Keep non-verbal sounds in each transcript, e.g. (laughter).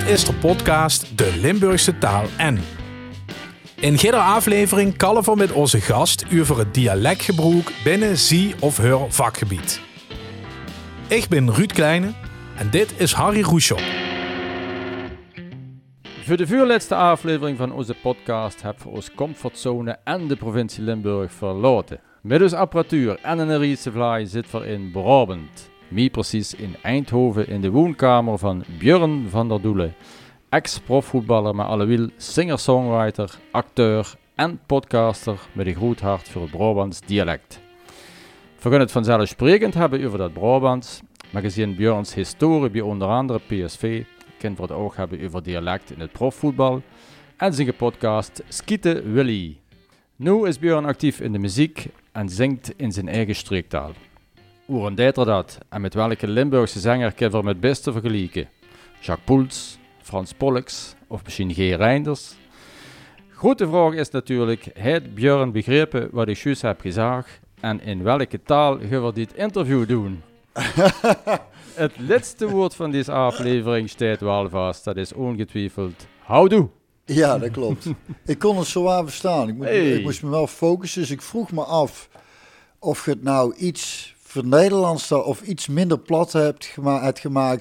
Dit is de podcast De Limburgse Taal en. In iedere aflevering kallen we met onze gast over het dialectgebruik binnen zie of haar vakgebied. Ik ben Ruud Kleine en dit is Harry Roeschow. Voor de voorlaatste aflevering van onze podcast hebben we onze comfortzone en de provincie Limburg verlaten. Met apparatuur en een reisevlaai zitten we in Brabant. Meer precies in Eindhoven in de woonkamer van Björn van der Doelen. Ex-profvoetballer, maar allewiel singer-songwriter, acteur en podcaster met een groot hart voor het Brabants dialect. We kunnen het vanzelfsprekend hebben over dat Brabants, maar gezien Björns historie bij onder andere PSV, kunnen we het ook hebben over dialect in het profvoetbal en zijn podcast Skieten Willy. Nu is Björn actief in de muziek en zingt in zijn eigen streektaal. Hoe deed er dat en met welke Limburgse zanger kunnen we met beste vergelijken? Jacques Poels, Frans Pollux of misschien G. Reinders? Grote vraag is natuurlijk, heeft Björn begrepen wat ik juist heb gezegd en in welke taal gaan we dit interview doen? (laughs) Het laatste woord van deze aflevering staat wel vast, dat is ongetwijfeld houdoe. Ja, dat klopt. ik kon het zo aan verstaan. Ik, moet, Hey. ik moest me wel focussen, dus ik vroeg me af of je het nou iets Nederlands of iets minder plat hebt gema.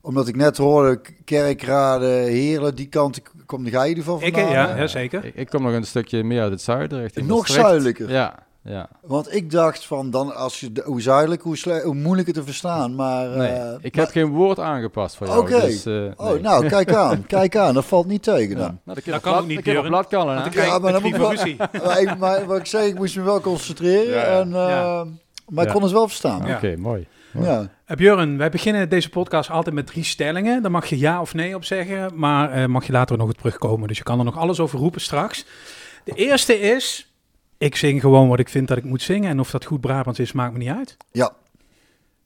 Omdat ik net hoorde, Kerkrade, Heerlen, die kant kom ga je ieder geval Ik, ja, hè? ja, zeker. Ik, ik kom nog een stukje meer uit het zuiden richting Nog Maastricht. zuidelijker? Ja, ja. Want ik dacht van, dan als je, de- hoe zuidelijk, hoe, hoe moeilijker te verstaan. Maar, Nee, eh, ik maar- heb geen woord aangepast voor jou. Oké. Dus, eh, Oh, nou, kijk aan. (laughs) Kijk aan, dat valt niet tegen Ja. dan. Nou, dat, Dat kan ook niet, Ik Björn. dan krijg Ja, maar dan moet ik maar, ik, maar wat ik zeg, ik moest me wel concentreren. Ja, ja. En, eh, Ja. Maar ik kon het wel verstaan. Ja. Oké, mooi. Ja. Eh, Björn, wij beginnen deze podcast altijd met drie stellingen. Daar mag je ja of nee op zeggen, maar eh, mag je later nog op terugkomen. Dus je kan er nog alles over roepen straks. De eerste is, ik zing gewoon wat ik vind dat ik moet zingen. En of dat goed Brabants is, maakt me niet uit. Ja.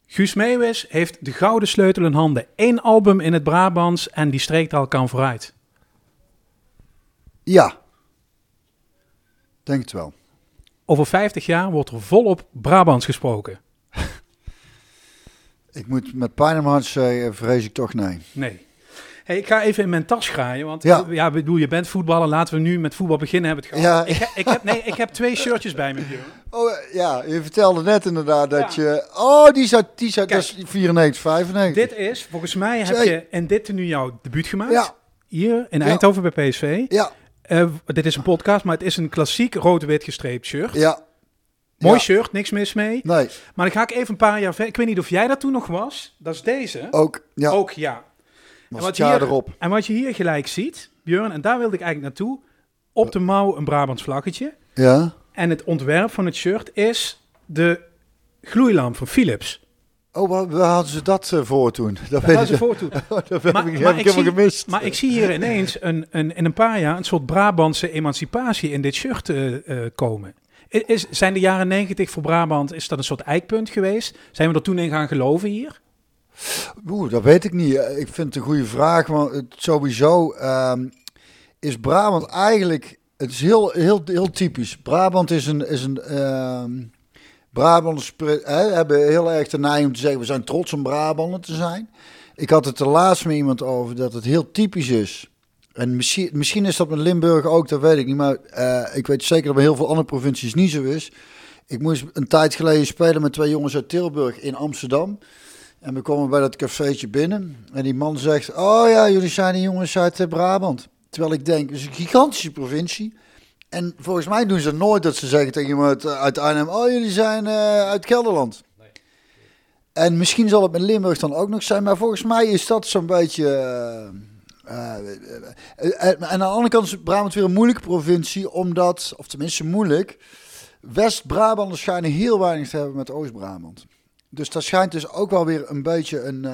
Guus Meeuwis heeft de gouden sleutel in handen. Eén album in het Brabants en die streektaal kan vooruit. Ja. Denk het wel. Over 50 jaar wordt er volop Brabants gesproken. (laughs) Ik moet met pijn hart zeggen, vrees ik toch nee. Nee. Hey, ik ga even in mijn tas graaien, want Ja. ja. ja, bedoel, je bent voetballer. Laten we nu met voetbal beginnen. Hebben het Ja. gehad. Ik, he- ik, heb, nee, ik heb twee shirtjes bij me, Björn. (laughs) Oh ja, je vertelde net inderdaad dat Ja. je... Oh, die zat, die zat, Kijk. dat is 94, 95. Dit is, volgens mij heb Zee. je in dit nu jouw debuut gemaakt. Ja. Hier in Ja. Eindhoven bij PSV. Ja, Eh, dit is een podcast, maar het is een klassiek rood-wit gestreept shirt. ja. Mooi Ja. shirt, niks mis mee. Nee, Maar dan ga ik even een paar jaar verder. Ik weet niet of jij dat toen nog was. Dat is deze. ook. Ja, Ook ja. was wat hier- erop. En wat je hier gelijk ziet, Björn, en daar wilde ik eigenlijk naartoe. Op de mouw een Brabants vlaggetje. Ja. En het ontwerp van het shirt is de gloeilamp van Philips. Oh, waar, hadden ze dat eh, voor toen? Dat gaan ze voor toe. (laughs) dat heb ik, maar heb ik helemaal zie- gemist. Maar ik zie hier ineens een, een, in een paar jaar een soort Brabantse emancipatie in dit shirt eh, eh, komen. Is, zijn de jaren negentig voor Brabant, is dat een soort eikpunt geweest? Zijn we er toen in gaan geloven hier? Oeh, dat weet ik niet. Ik vind het een goede vraag, want het, sowieso ehm, is Brabant eigenlijk... Het is heel, heel, heel typisch. Brabant is een... Is een ehm Brabanders hebben heel erg de neiging om te zeggen... we zijn trots om Brabander te zijn. Ik had het er laatst met iemand over dat het heel typisch is. En misschien, misschien is dat met Limburg ook, dat weet ik niet. Maar eh, ik weet zeker dat bij heel veel andere provincies niet zo is. Ik moest een tijd geleden spelen met twee jongens uit Tilburg in Amsterdam. En we komen bij dat cafeetje binnen. En die man zegt: Oh ja, jullie zijn de jongens uit eh, Brabant. Terwijl ik denk, het is een gigantische provincie. En volgens mij doen ze nooit dat ze zeggen tegen iemand uit, uit Arnhem: Oh, jullie zijn eh, uit Gelderland. En misschien zal het met Limburg dan ook nog zijn. Maar volgens mij is dat zo'n beetje. eh, eh, en aan de andere kant is Brabant weer een moeilijke provincie. Omdat, of tenminste moeilijk. West-Brabanders schijnen heel weinig te hebben met Oost-Brabant. Dus dat schijnt dus ook wel weer een beetje een.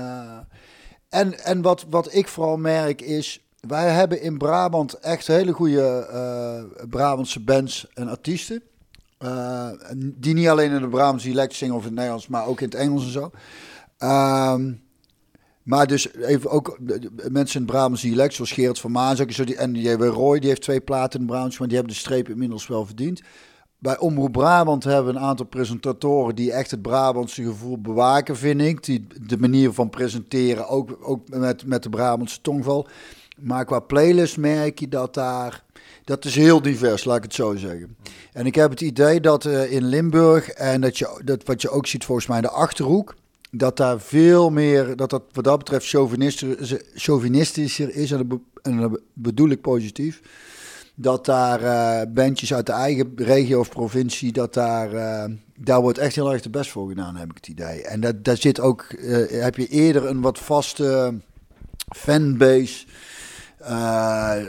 en en wat, wat ik vooral merk is. Wij hebben in Brabant echt hele goede eh, Brabantse bands en artiesten. Eh, die niet alleen in de Brabants dialect zingen of in het Nederlands, maar ook in het Engels en zo. Ehm, maar dus even ook mensen in het Brabants dialect, zoals Gerard van Maas ook, die- en J.W. Roy, die heeft twee platen in Brabants, maar die hebben de streep inmiddels wel verdiend. bij Omroep Brabant hebben we een aantal presentatoren die echt het Brabantse gevoel bewaken, vind ik. Die de manier van presenteren, ook, ook met, met de Brabantse tongval. Maar qua playlist merk je dat daar. Dat is heel divers, laat ik het zo zeggen. En ik heb het idee dat uh, in Limburg, en dat, je, dat wat je ook ziet volgens mij in de achterhoek, dat daar veel meer, dat dat wat dat betreft chauvinistischer, chauvinistischer is. En dat, bedoel ik positief dat daar uh, bandjes uit de eigen regio of provincie, dat daar, uh, daar wordt echt heel erg de best voor gedaan, heb ik het idee. En dat, daar zit ook, heb je eerder een wat vaste fanbase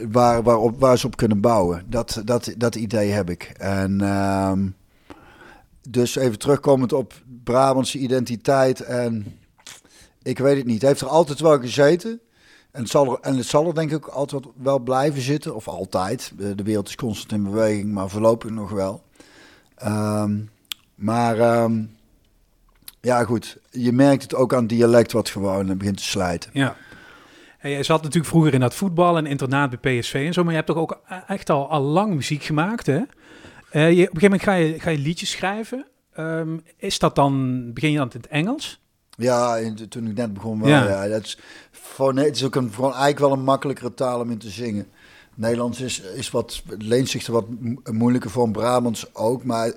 waar, waarop, waar ze op kunnen bouwen. Dat, dat, dat idee heb ik. En ehm, dus even terugkomend op Brabantse identiteit en ik weet het niet. Heeft er altijd wel gezeten. En het, zal er, en het zal er denk ik altijd wel blijven zitten, of altijd. De, wereld is constant in beweging, maar voorlopig nog wel. Um, maar um, ja, goed. Je merkt het ook aan dialect wat gewoon begint te slijten. Ja. Hey, je zat natuurlijk vroeger in dat voetbal en internaat bij PSV en zo, maar je hebt toch ook echt al, al lang muziek gemaakt, hè? Uh, je, op een gegeven moment ga je, ga je liedjes schrijven. Um, is dat dan, begin je dan in het Engels? Ja, toen ik net begon wel. Ja. ja dat is, voor, het is ook een, gewoon eigenlijk wel een makkelijkere taal om in te zingen. Nederlands is, is wat, leent zich er wat moeilijker voor, Brabants ook. Maar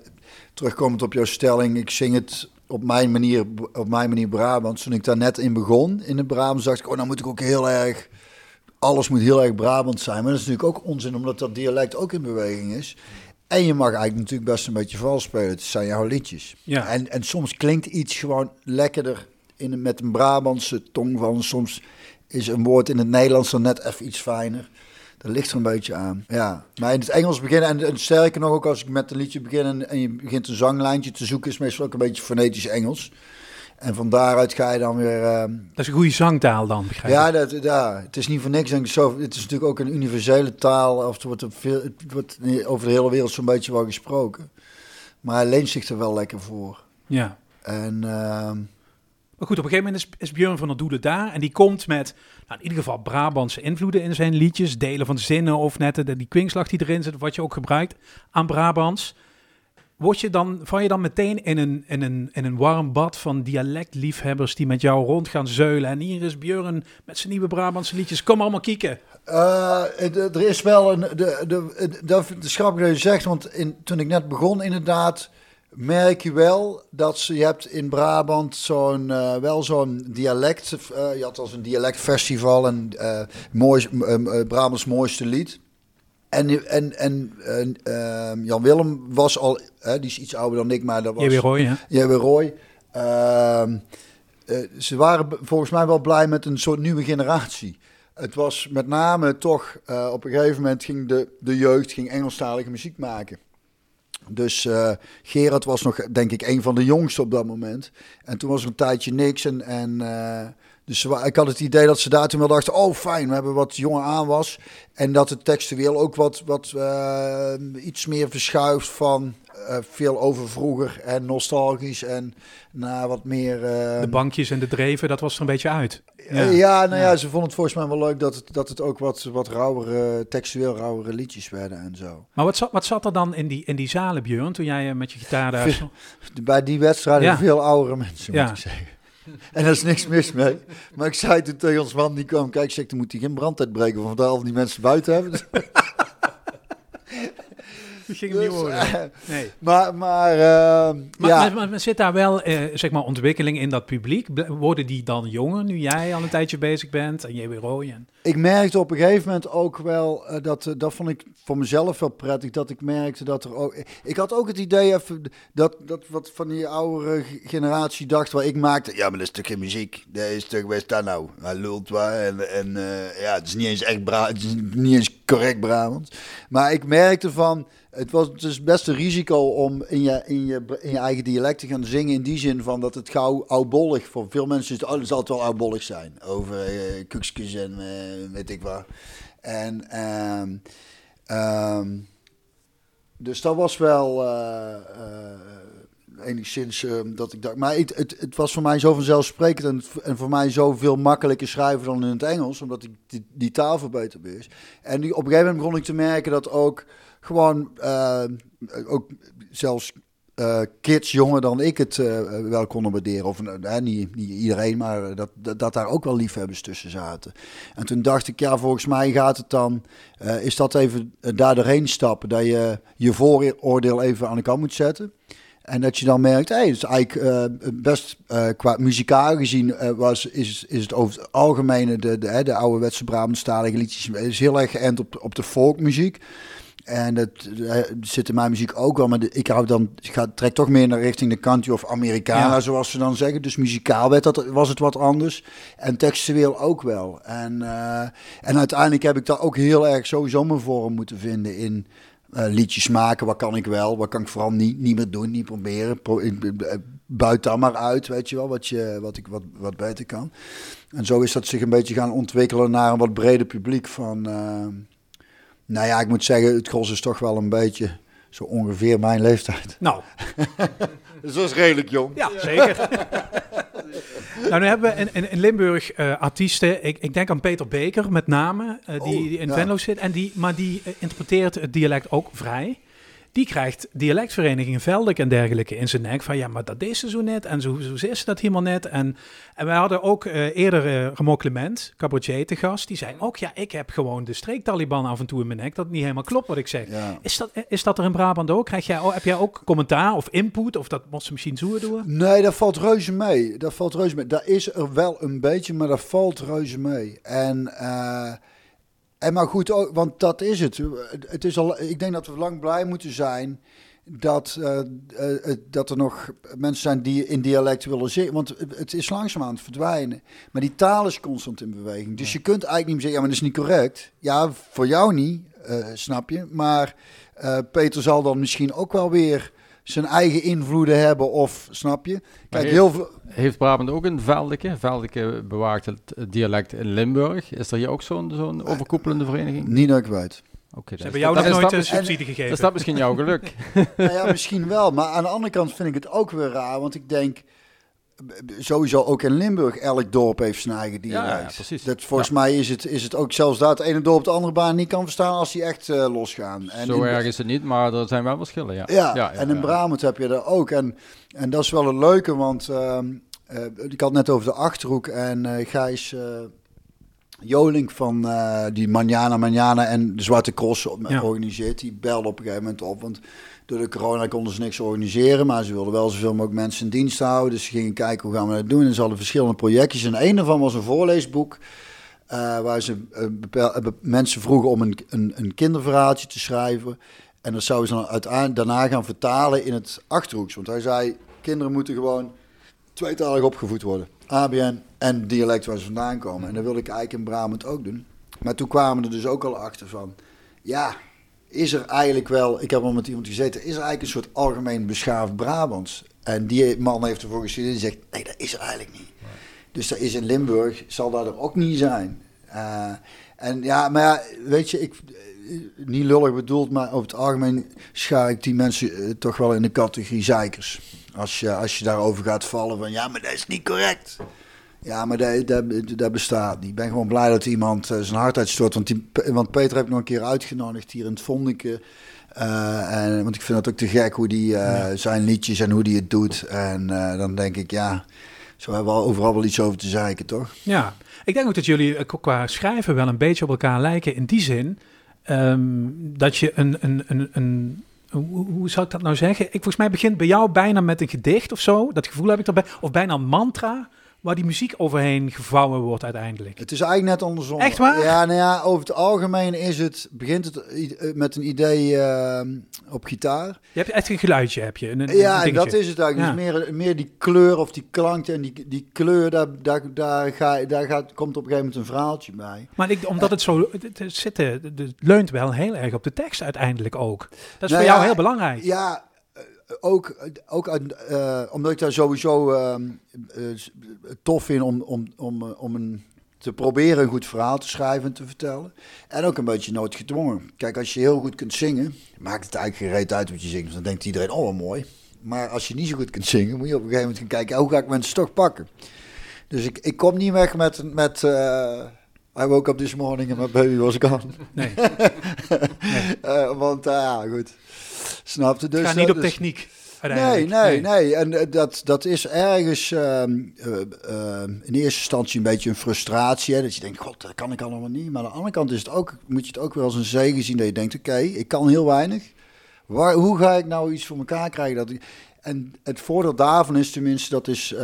terugkomend op jouw stelling, ik zing het op mijn manier, op mijn manier Brabants. Toen ik daar net in begon, in het Brabants, dacht ik, oh, dan moet ik ook heel erg, alles moet heel erg Brabant zijn. Maar dat is natuurlijk ook onzin, omdat dat dialect ook in beweging is. En je mag eigenlijk natuurlijk best een beetje vals spelen. Het zijn jouw liedjes. Ja. En, en soms klinkt iets gewoon lekkerder in, met een Brabantse tong van. Soms is een woord in het Nederlands dan net even iets fijner. Dat ligt er een beetje aan. Ja. Maar in het Engels beginnen, en, en sterker nog ook als ik met een liedje begin en, en, je begint een zanglijntje te zoeken, is meestal ook een beetje fonetisch Engels. En van daaruit ga je dan weer... Uh... Dat is een goede zangtaal dan, begrijp ja, dat, ja, het is niet voor niks. Denk ik, zo, het is natuurlijk ook een universele taal. Of het wordt, veel, het wordt over de hele wereld zo'n beetje wel gesproken. Maar hij leent zich er wel lekker voor. Ja. En... Uh, maar goed, op een gegeven moment is, is Björn van der Doede daar. En die komt met nou, in ieder geval Brabantse invloeden in zijn liedjes. Delen van zinnen of net de, die kwinkslag die erin zit. Wat je ook gebruikt aan Brabants. Word je dan, val je dan meteen in een, in, een, in een warm bad van dialectliefhebbers die met jou rond gaan zeulen. En hier is Björn met zijn nieuwe Brabantse liedjes. Kom allemaal kieken. Uh, er is wel een. De, de, de, de, de dat je zegt, want in, toen ik net begon, inderdaad merk je wel dat ze, je hebt in Brabant zo'n, uh, wel zo'n dialect, uh, je had als een dialectfestival en uh, mooi, Brabants mooiste lied. En, en, en ehm, Jan Willem was al, die is iets ouder dan ik, maar dat was... J.W. Roy, ja. J.W. Roy. Ehm, ze waren volgens mij wel blij met een soort nieuwe generatie. Het was met name toch, op een gegeven moment ging de, de jeugd ging Engelstalige muziek maken. Dus uh, Gerard was nog, denk ik, een van de jongsten op dat moment. En toen was er een tijdje niks. En, uh, dus ik had het idee dat ze daar toen wel dachten: oh fijn, we hebben wat jongen aan was. En dat het textueel ook wat, wat uh, iets meer verschuift van uh, veel over vroeger en nostalgisch en naar wat meer... Uh, de bankjes en de dreven, dat was er een beetje uit. Ja, ja nou ja. ze vonden het volgens mij wel leuk dat het, dat het ook wat, wat rauwere, textueel rauwere liedjes werden en zo. Maar wat zat, wat zat er dan in die, in die zalen, Björn, toen jij met je gitaar daar... (laughs) Bij die wedstrijden veel oudere mensen, moet ik zeggen. (laughs) En daar is niks mis mee. Maar ik zei toen tegen ons man die kwam, kijk, zeg, dan moet hij geen brand uitbreken, want al die mensen buiten hebben. (laughs) ging dus, niet worden. Nee. (laughs) Maar, maar, uh, maar, ja. maar, maar, zit daar wel uh, zeg maar ontwikkeling in dat publiek? Worden die dan jonger nu jij al een tijdje bezig bent en jij weer rooi? En... Ik merkte op een gegeven moment ook wel, uh, dat, dat vond ik voor mezelf wel prettig, dat ik merkte dat er ook... Ik had ook het idee even, dat, dat wat van die oudere generatie dacht, waar ik maakte, ja, maar dat is toch geen muziek? Dat is toch, best daar nou? Hij lult waar en, en ja, het is niet eens echt Bra het is niet eens correct Brabant. Maar ik merkte van het was dus best een risico om in je, in, je, in je eigen dialect te gaan zingen. In die zin van dat het gauw oudbollig. Voor veel mensen is het, oh, zal het wel oudbollig zijn. Over uh, en uh, weet ik wat. En um, um, dus dat was wel. Uh, enigszins eh, dat ik dacht. Maar het, het, was voor mij zo vanzelfsprekend en, en voor mij zo veel makkelijker schrijven dan in het Engels, omdat ik die, die taal verbeterd. En die, op een gegeven moment begon ik te merken dat ook gewoon, eh, ook zelfs eh, kids jonger dan ik het eh, wel konden waarderen. Of niet, niet iedereen, maar dat, dat, daar ook wel liefhebbers tussen zaten. En toen dacht ik, ja, volgens mij gaat het dan, is dat even daar doorheen stappen, dat je je vooroordeel even aan de kant moet zetten. En dat je dan merkt, hey, het is eigenlijk best qua muzikaal gezien was, is, is het over het algemeen de, de, de ouderwetse Brabantstalige liedjes is heel erg geënt op, op de folkmuziek. En dat eh, zit in mijn muziek ook wel, maar de- ik hou dan, ik ga, trek toch meer naar richting de country of Americana, Ja. zoals ze dan zeggen. Dus muzikaal werd dat, was het wat anders. En textueel ook wel. En, eh, en uiteindelijk heb ik daar ook heel erg sowieso mijn vorm moeten vinden in eh, liedjes maken. Wat kan ik wel, wat kan ik vooral niet, niet meer doen, niet proberen. Pro, buit dan maar uit, weet je wel, wat, je, wat ik wat, wat beter kan. En zo is dat zich een beetje gaan ontwikkelen naar een wat breder publiek van... nou ja, ik moet zeggen, het gros is toch wel een beetje zo ongeveer mijn leeftijd. Nou, (laughs) Dus dat is redelijk jong. ja, zeker. nou, nu hebben we in, in, Limburg eh, artiesten. Ik, ik denk aan Peter Beker met name, eh, die, Oh, die in ja. Venlo zit. En die, maar die eh, interpreteert het dialect ook vrij. Die krijgt dialectvereniging Veldek en dergelijke in zijn nek. Van ja, maar dat is ze zo net. En zo, zo is dat helemaal net. En, en wij hadden ook eh, eerder eh Remo Clement, cabaretier, te gast. Die zei ook, ja, ik heb gewoon de streektaliban af en toe in mijn nek. Dat het niet helemaal klopt wat ik zeg. Ja. Is, dat, is dat er in Brabant ook? Krijg jij, ook- heb jij ook commentaar of input? Of dat moet ze misschien zo doen? Nee, dat valt reuze mee. Dat valt reuze mee. Dat is er wel een beetje, maar dat valt reuze mee. En, eh, en maar goed, ook, want dat is het. Het is al, ik denk dat we lang blij moeten zijn dat, eh, eh, dat er nog mensen zijn die in dialect willen zingen. Want het- is langzaam aan het verdwijnen. Maar die taal is constant in beweging. Dus je kunt eigenlijk niet meer zeggen, ja, maar dat is niet correct. Ja, voor jou niet, eh, snap je. Maar Peter zal dan misschien ook wel weer zijn eigen invloeden hebben of, snap je? Kijk, heeft- heel veel... Heeft Brabant ook een Veldeke? Veldeke bewaakt het dialect in Limburg. Is er hier ook zo'n zo'n overkoepelende vereniging? Niet dat ik weet. Oké, Ze hebben is jou dat- nog dan nooit een dat subsidie misschien- gegeven. dan is dat misschien jouw geluk. (laughs) nou ja, misschien wel. Maar aan de andere kant vind ik het ook weer raar. Want ik denk, sowieso ook in Limburg, elk dorp heeft zijn eigen dialect. Ja, ja, precies. Dat, volgens mij is het, is het ook zelfs dat het ene dorp de andere baan niet kan verstaan als die echt eh, losgaan. En Zo in- erg is het niet, maar er zijn wel verschillen, ja. Ja, en in ja. Brabant heb je dat ook. En, en dat is wel een leuke, want ehm, eh, ik had net over de Achterhoek en eh Gijs eh, Joling van eh, die Manjana Manjana en de Zwarte Cross Ja. organiseert. Die belde op een gegeven moment op, want door de corona konden ze niks organiseren, maar ze wilden wel zoveel mogelijk mensen in dienst houden. Dus ze gingen kijken hoe gaan we dat doen. En ze hadden verschillende projectjes. En een daarvan was een voorleesboek. eh, waar ze eh, eh, mensen vroegen om een, een, een kinderverhaaltje te schrijven. En dat zouden ze dan daarna gaan vertalen in het Achterhoeks. Want hij zei, kinderen moeten gewoon tweetalig opgevoed worden. ABN en dialect waar ze vandaan komen. En dat wilde ik eigenlijk in Brabant ook doen. Maar toen kwamen er dus ook al achter van... Ja, is er eigenlijk wel... Ik heb al met iemand gezeten. Is er eigenlijk een soort algemeen beschaafd Brabants? En die man heeft ervoor gestudeerd. Die zegt, nee, dat is er eigenlijk niet. Dus dat is in Limburg, zal dat er ook niet zijn. Eh, en ja, maar ja, weet je, ik, eh, niet lullig bedoeld, maar over het algemeen schaar ik die mensen eh, toch wel in de categorie zeikers. Als je, als je daarover gaat vallen van, ja, maar dat is niet correct. Ja, maar dat, dat, dat bestaat niet. Ik ben gewoon blij dat iemand eh, zijn hart uitstort. Want, die, want Peter heb ik nog een keer uitgenodigd hier in het Vondeke. Eh, en, want ik vind het ook te gek hoe die eh, zijn liedjes en hoe die het doet. En dan denk ik, ja, zo hebben we overal wel iets over te zeiken, toch? Ja, ik denk ook dat jullie qua schrijven wel een beetje op elkaar lijken. In die zin ehm, dat je een, een, een, een hoe, hoe zou ik dat nou zeggen? Ik, volgens mij begint bij jou bijna met een gedicht of zo. Dat gevoel heb ik erbij. Of bijna een mantra waar die muziek overheen gevouwen wordt uiteindelijk. Het is eigenlijk net andersom. Echt waar? Ja, nou ja, over het algemeen is het, begint het i- met een idee eh, op gitaar. Je hebt echt een geluidje, heb je. Een, een Ja, dat is het eigenlijk. Ja. Dus meer, meer die kleur of die klank en die, die kleur, daar, daar, daar, ga, daar gaat, komt op een gegeven moment een verhaaltje bij. Maar ik, omdat het zo het, het zit, eh, het, leunt wel heel erg op de tekst uiteindelijk ook. Dat is Nou voor ja, jou heel belangrijk. Ja, eh, ook, ook eh, omdat ik daar sowieso ehm, eh, tof vind om, om, om, eh, om een, te proberen een goed verhaal te schrijven en te vertellen. En ook een beetje noodgedwongen. Kijk, als je heel goed kunt zingen, maakt het eigenlijk geen reet uit wat je zingt. Dan denkt iedereen, oh wat mooi. Maar als je niet zo goed kunt zingen, moet je op een gegeven moment gaan kijken, hoe ga ik mensen toch pakken? Dus ik, ik kom niet weg met, met I woke up this morning and my baby was gone. Nee. (laughs) Uh, want, ja, goed. Snapte? Dus, niet op techniek. Nee, nee, nee. En uh, dat, dat is ergens uh, uh, in eerste instantie een beetje een frustratie. Hè? Dat je denkt, god, dat kan ik allemaal niet. Maar aan de andere kant is het ook, moet je het ook wel als een zegen zien. Dat je denkt, oké, okay, ik kan heel weinig. Waar, hoe ga ik nou iets voor elkaar krijgen? Dat ik, en het voordeel daarvan is tenminste, dat is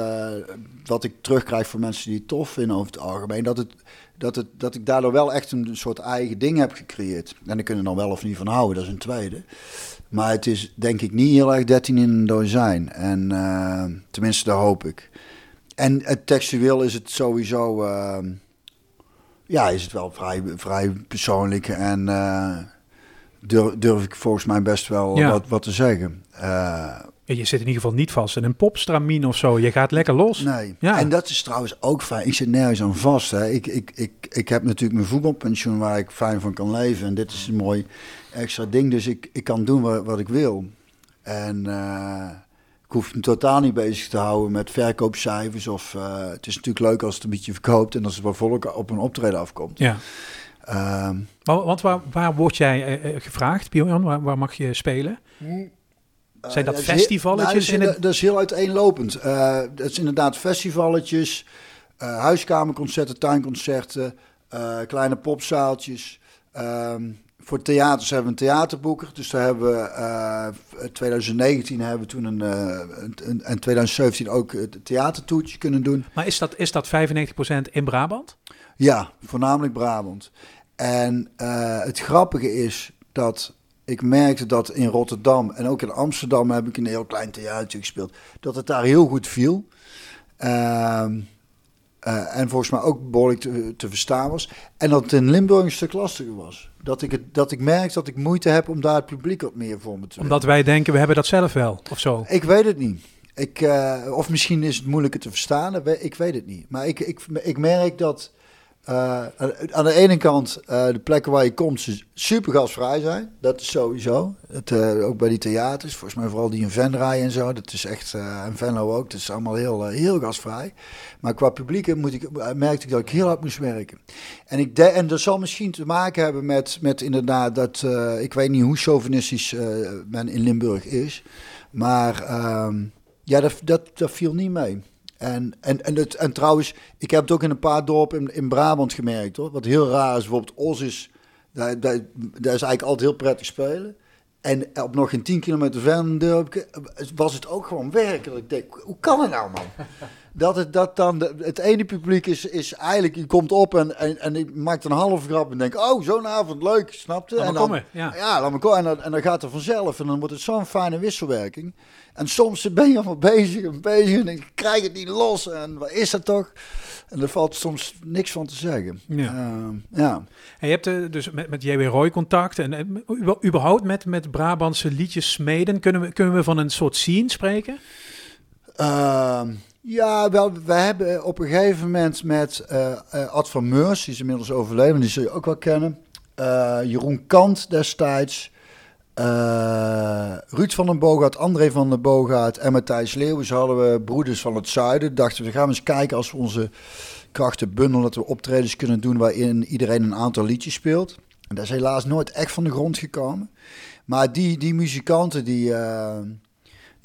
wat ik terugkrijg van mensen die het tof vinden over het algemeen. Dat, het, dat, het, dat ik daardoor wel echt een soort eigen ding heb gecreëerd. En daar kunnen dan wel of niet van houden, dat is een tweede. Maar het is denk ik niet heel erg 13 in een dozijn. En uh, tenminste, daar hoop ik. En het textueel is het sowieso. Uh, ja, is het wel vrij, vrij persoonlijk. En uh, durf, durf, ik volgens mij best wel ja. wat, wat te zeggen. je zit in ieder geval niet vast in een popstramien of zo. Je gaat lekker los. Nee. Ja. En dat is trouwens ook fijn. Ik zit nergens aan vast. Hè. Ik, ik, ik, ik heb natuurlijk mijn voetbalpensioen waar ik fijn van kan leven. En dit is een mooi extra ding. Dus ik, ik kan doen wat, wat ik wil. En uh, ik hoef me totaal niet bezig te houden met verkoopcijfers. Of, uh, het is natuurlijk leuk als het een beetje verkoopt en als het waar volk op een optreden afkomt. Ja. Um, maar, want waar, waar word jij uh, gevraagd, Bjorn? Waar, waar mag je spelen? Zijn dat festivaletjes? Nou, dat, is, in dat is heel uiteenlopend. Dat is inderdaad festivaletjes, huiskamerconcerten, tuinconcerten, kleine popzaaltjes. Um, voor theaters hebben we een theaterboeker. Dus daar hebben we uh, 2019 hebben we toen een, een, en 2017 ook het theatertoertje kunnen doen. Maar is dat, is dat 95% in Brabant? Ja, voornamelijk Brabant. En het grappige is dat ik merkte dat in Rotterdam en ook in Amsterdam heb ik een heel klein theatertje gespeeld. Dat het daar heel goed viel. Uh, uh, en volgens mij ook behoorlijk te, te, verstaan was. En dat het in Limburg een stuk lastiger was. Dat ik, het, dat ik merk dat ik moeite heb om daar het publiek wat meer voor me te Omdat wij denken, we hebben dat zelf wel, of zo? Ik weet het niet. Ik, uh, of misschien is het moeilijker te verstaan, ik weet het niet. Maar ik, ik, ik merk dat uh, aan de ene kant uh, de plekken waar je komt super gasvrij zijn. Dat is sowieso. Het, uh, ook bij die theaters, volgens mij vooral die in Venray en zo. Dat is echt, en Venlo ook, dat is allemaal heel, heel gasvrij. Maar qua publiek moet ik, merkte ik dat ik heel hard moest werken. En, ik en dat zal misschien te maken hebben met, met inderdaad dat, ik weet niet hoe chauvinistisch men in Limburg is. Maar ehm, ja, dat, dat viel niet mee. En, en, en, het, en trouwens, ik heb het ook in een paar dorpen in, in Brabant gemerkt hoor. Wat heel raar is, bijvoorbeeld Os is, daar, daar, is eigenlijk altijd heel prettig spelen. En op nog geen 10 kilometer verder was het ook gewoon ik denk, hoe kan het nou man? Dat het, dat dan de, het ene publiek is, is eigenlijk, je komt op en, en, en ik maakt een halve grap en denk, oh zo'n avond, leuk, snapte? En dan, komen, ja. Ja, laat me komen. En dan, en dan gaat het vanzelf en dan wordt het zo'n fijne wisselwerking. En soms ben je al bezig en bezig en ik krijg het niet los. En wat is dat toch? En er valt soms niks van te zeggen. Ja. Uh, ja. En je hebt uh, dus met, met J.W. Roy contact en uh, überhaupt met, met Brabantse liedjes smeden. Kunnen we, kunnen we van een soort scene spreken? Ja, wel, we hebben op een gegeven moment met uh, Ad van Meurs, die is inmiddels overleden, die zul je ook wel kennen. Jeroen Kant destijds. Ruud van den Boogaard, André van den Boogaard en Matthijs Leeuwens hadden we Broeders van het Zuiden. Dachten we gaan eens kijken als we onze krachten bundelen, dat we optredens kunnen doen waarin iedereen een aantal liedjes speelt. En dat is helaas nooit echt van de grond gekomen. Maar die, die muzikanten, die,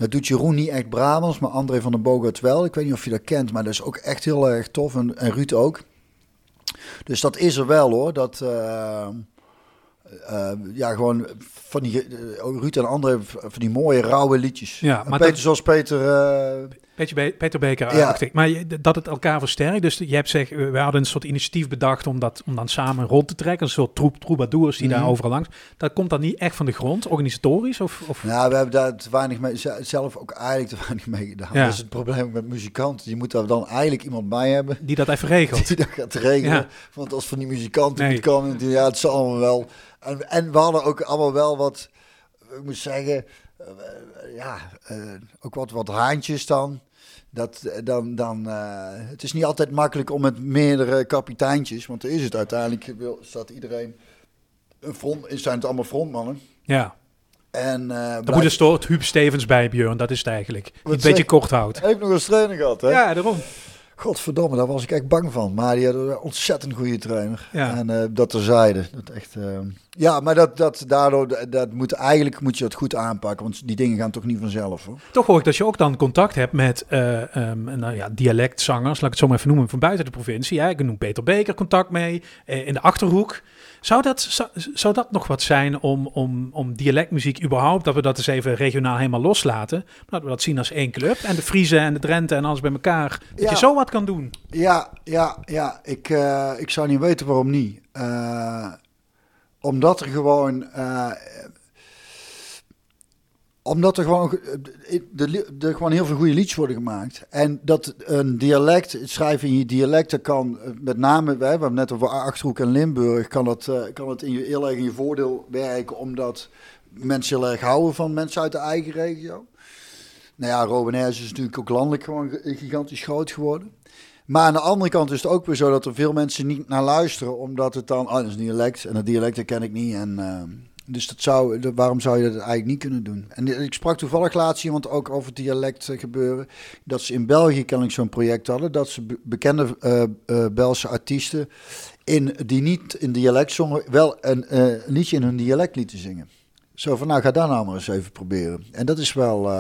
dat doet Jeroen niet echt Brabants, maar André van den Boogaard wel. Ik weet niet of je dat kent, maar dat is ook echt heel erg tof. En, en Ruud ook. Dus dat is er wel hoor. Dat... Uh, uh, ja, gewoon van die uh, Ruud en andere van die mooie rauwe liedjes. Ja, maar Peter dat, zoals Peter. Uh, Peter, Be Peter Beker, ja. Maar je, dat het elkaar versterkt. Dus je hebt zeg, we hadden een soort initiatief bedacht om dat om dan samen rond te trekken. Een soort troep troubadours die mm daar overal langs. Dat komt dan niet echt van de grond, organisatorisch? Of, of? Nou, we hebben daar te weinig mee, zelf ook eigenlijk te weinig mee gedaan. Ja. Dat is het probleem met muzikanten. Je moet daar dan eigenlijk iemand bij hebben. Die dat even regelt. Die dat gaat regelen. Ja. Want als van die muzikanten nee. niet komen, ja, het zal allemaal wel. En, en we hadden ook allemaal wel wat, ik moet zeggen, ja, uh, ook wat, wat haantjes dan. Dat, dan, dan, uh, het is niet altijd makkelijk om met meerdere kapiteintjes, want er is het uiteindelijk, wil, staat iedereen, een front, zijn het allemaal frontmannen. Ja. En, eh Dan moet een soort Huub Stevens bij Björn, dat is het eigenlijk. Die een beetje kort houdt. Hij heeft nog eens trainer gehad, hè? Ja, daarom. Godverdomme, daar was ik echt bang van. Maar die had een ontzettend goede trainer. Ja. En eh, dat terzijde. Dat echt, eh, ja, maar dat, dat, daardoor, dat, dat moet, eigenlijk moet je het goed aanpakken. Want die dingen gaan toch niet vanzelf, hoor. Toch hoor ik dat je ook dan contact hebt met eh, ehm, nou ja, dialectzangers, laat ik het zo maar even noemen, van buiten de provincie. Ja, ik noem Peter Beker contact mee, in de Achterhoek. Zou dat, zou, zou dat nog wat zijn om, om, om dialectmuziek überhaupt, dat we dat eens even regionaal helemaal loslaten? Maar dat we dat zien als één club en de Friese en de Drenthe en alles bij elkaar. Dat Ja. je zo wat kan doen. Ja, ja, ja. Ik, eh, ik zou niet weten waarom niet. Eh, omdat er gewoon... eh, omdat er gewoon, eh, er gewoon heel veel goede liedjes worden gemaakt. En dat een dialect, het schrijven in je dialect, dat kan eh, met name, we hebben net over Achterhoek en Limburg, kan dat, eh, kan het in je, heel erg in je voordeel werken, omdat mensen heel erg houden van mensen uit de eigen regio. Nou ja, Robinaise is natuurlijk ook landelijk gewoon gigantisch groot geworden. Maar aan de andere kant is het ook weer zo dat er veel mensen niet naar luisteren, omdat het dan, oh, dat is dialect en dat dialect ken ik niet. En, eh, dus dat zou, waarom zou je dat eigenlijk niet kunnen doen? En ik sprak toevallig laatst iemand ook over dialect eh, gebeuren, dat ze in België kennelijk zo'n project hadden, dat ze be- bekende eh, Belgische artiesten in, die niet in dialect zongen, wel een een liedje in hun dialect lieten zingen. Zo van, nou ga dat nou maar eens even proberen. En dat is wel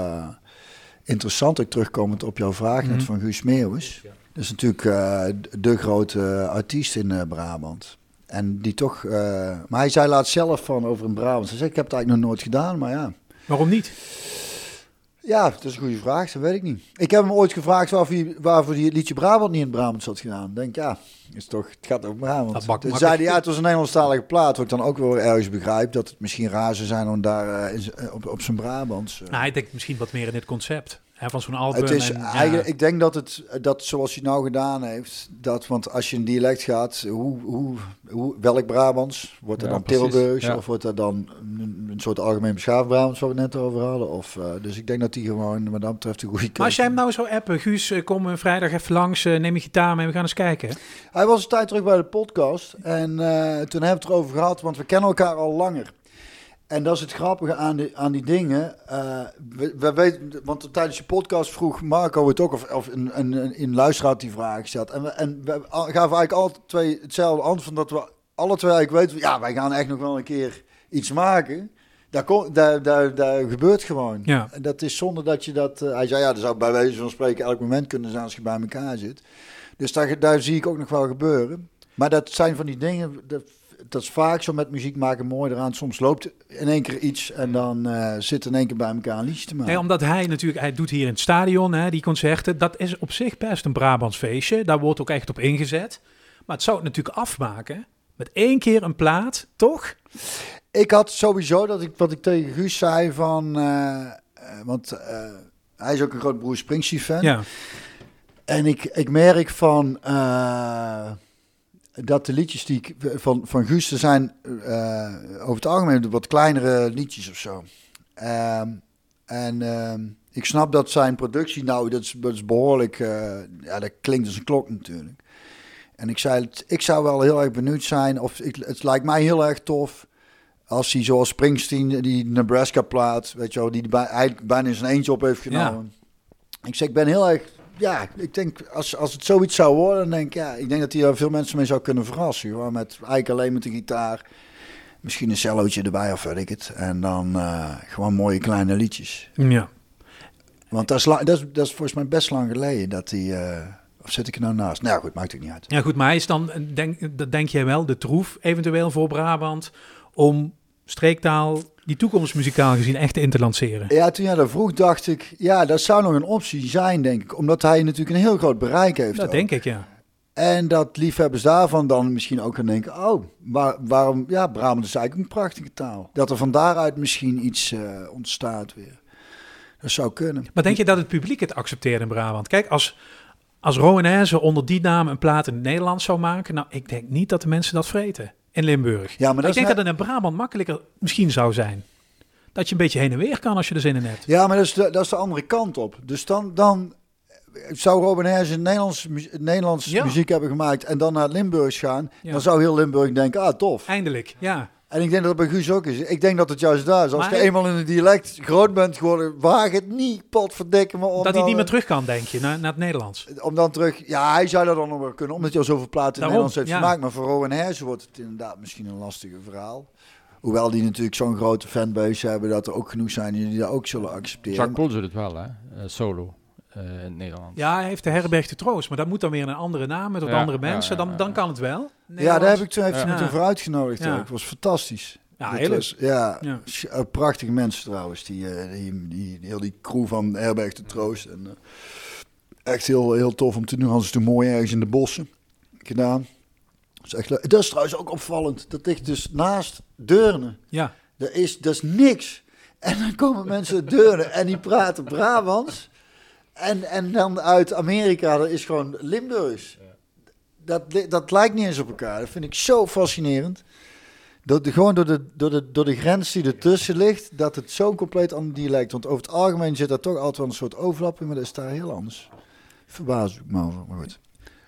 interessant, ook terugkomend op jouw vraag net Mhm. van Guus Meeuwis. Dat is natuurlijk de grote artiest in Brabant. En die toch, eh, maar hij zei laatst zelf van over een Brabant. Hij zei, ik heb het eigenlijk nog nooit gedaan, maar ja. Waarom niet? Ja, dat is een goede vraag, dat weet ik niet. Ik heb hem ooit gevraagd waarvoor hij waarvoor die het liedje Brabant niet in het Brabants had gedaan. Ik denk, ja, is toch, het gaat over Brabant. Dat Toen zei hij, ja, het was een Nederlandstalige plaat, wat ik dan ook wel ergens begrijp. Dat het misschien raar zou zijn om daar eh, op, op zijn Brabants... eh, Nou, hij denkt misschien wat meer in dit concept. Van zo'n album. Het is en, ja, eigenlijk, ik denk dat het, dat zoals hij het nou gedaan heeft, dat, want als je een dialect gaat, hoe, hoe, hoe, welk Brabants? Wordt er Ja, dan Tilburgs ja. of wordt er dan een, een soort algemeen beschaafd Brabants, waar we net over hadden? Of, eh, dus ik denk dat hij gewoon, wat dat betreft, een goede Maar als keuze jij hem nou zo appen, Guus, eh, kom een vrijdag even langs, eh, neem je gitaar mee, we gaan eens kijken. Hij was een tijd terug bij de podcast en eh, toen hebben we het erover gehad, want we kennen elkaar al langer. En dat is het grappige aan die, aan die dingen. eh, we, we weten, want tijdens je podcast vroeg Marco het ook, of, of een, een, luisteraar die vraag gesteld. En we, en we gaven eigenlijk alle twee hetzelfde antwoord, dat we alle twee eigenlijk weten, ja, wij gaan echt nog wel een keer iets maken. Daar, kom, daar, daar, daar gebeurt gewoon. Ja. En dat is zonder dat je dat... eh, hij zei, ja, dat zou bij wijze van spreken elk moment kunnen zijn als je bij elkaar zit. Dus daar, daar zie ik ook nog wel gebeuren. Maar dat zijn van die dingen, dat, dat is vaak zo met muziek maken mooi eraan. Soms loopt in één keer iets en dan eh zit in één keer bij elkaar een liedje te maken. Nee, omdat hij natuurlijk, hij doet hier in het stadion, hè, die concerten. Dat is op zich best een Brabants feestje. Daar wordt ook echt op ingezet. Maar het zou het natuurlijk afmaken met één keer een plaat, toch? Ik had sowieso dat ik wat ik tegen Guus zei van, eh, want hij is ook een groot Bruce Springsteen fan. Ja. En ik, ik merk van dat de liedjes die ik, van, van Guus er zijn eh, over het algemeen wat kleinere liedjes of zo. Ehm, en ehm, ik snap dat zijn productie nou, dat is, dat is behoorlijk, eh, ja, dat klinkt als een klok natuurlijk. En ik zei, het- ik zou wel heel erg benieuwd zijn, of ik, het lijkt mij heel erg tof als hij zoals Springsteen die Nebraska plaat, weet je wel, die hij bij, eigenlijk bijna zijn eentje op heeft genomen. Ik zeg, ik ben heel erg, ja, ik denk als, als het zoiets zou worden, dan denk ik, ja, ik denk dat hij daar veel mensen mee zou kunnen verrassen. Gewoon met eigenlijk alleen met de gitaar, misschien een cellootje erbij of weet ik het. En dan eh, gewoon mooie kleine liedjes. ja. Want dat is, dat is, dat is volgens mij best lang geleden dat hij, eh, of zit ik er nou naast? Nou ja, goed, maakt het niet uit. Ja, goed, maar hij is dan, denk, dat denk jij wel, de troef eventueel voor Brabant om streektaal, die toekomstmuzikaal gezien, echt in te lanceren. Ja, toen jij dat vroeg, dacht ik, ja, dat zou nog een optie zijn, denk ik. Omdat hij natuurlijk een heel groot bereik heeft. Dat ook. denk ik, ja. En dat liefhebbers daarvan dan misschien ook gaan denken: oh, waar, waarom? Ja, Brabant is eigenlijk een prachtige taal. Dat er van daaruit misschien iets eh, ontstaat weer. Dat zou kunnen. Maar denk je dat het publiek het accepteert in Brabant? Kijk, als, als Rowanese onder die naam een plaat in het Nederlands zou maken, nou, ik denk niet dat de mensen dat vreten in Limburg. Ja, maar ik denk net- dat het in Brabant makkelijker misschien zou zijn. Dat je een beetje heen en weer kan als je er zin in hebt. Ja, maar dat is de, dat is de andere kant op. Dus dan, dan zou Robin Nederlands, mu- Nederlands Ja. muziek hebben gemaakt en dan naar Limburg gaan. Ja. Dan zou heel Limburg denken: ah, tof. Eindelijk, ja. En ik denk dat het bij Guus ook is. Ik denk dat het juist daar is. Als Maar je eenmaal in een dialect groot bent geworden, waag het niet, potverdikken me. Om Dat hij niet meer terug kan, denk je, naar, naar het Nederlands. Om dan terug... Ja, hij zou dat dan nog wel kunnen, omdat hij al zoveel platen in Daarom, Nederlands heeft ja. gemaakt. Maar voor Rowan Hersen wordt het inderdaad misschien een lastige verhaal. Hoewel die natuurlijk zo'n grote fanbase hebben, dat er ook genoeg zijn die dat ook zullen accepteren. Jacques doet het wel, hè? Eh, solo eh, in Nederlands. Ja, hij heeft de herberg de troost, maar dat moet dan weer een andere naam met wat Ja, andere mensen. ja, Dan, ja. dan kan het wel. ja, daar heb ik toen heeft me toen voor uitgenodigd. Ja. ook. Het was fantastisch. Ja, heel was- ja, eh, prachtige mensen trouwens. Die, eh, die, die, heel die crew van Herberg de Troost. En, eh, echt heel, heel tof om te doen. Hadden ze toen mooi ergens in de bossen gedaan. Dat is, echt leuk. dat is trouwens ook opvallend. Dat ligt dus naast Deurne. Ja, Dat is, dat is niks. En dan komen mensen Deurne en die praten Brabants. En, en dan uit Amerika, dat is gewoon Limburgs. Dat, dat lijkt niet eens op elkaar. Dat vind ik zo fascinerend. Dat de, gewoon door de, door, de, door de grens die ertussen ligt, dat het zo compleet ander dialect. Want over het algemeen zit daar toch altijd wel een soort overlap in, maar dat is daar heel anders. Verbaas ik me over, maar goed.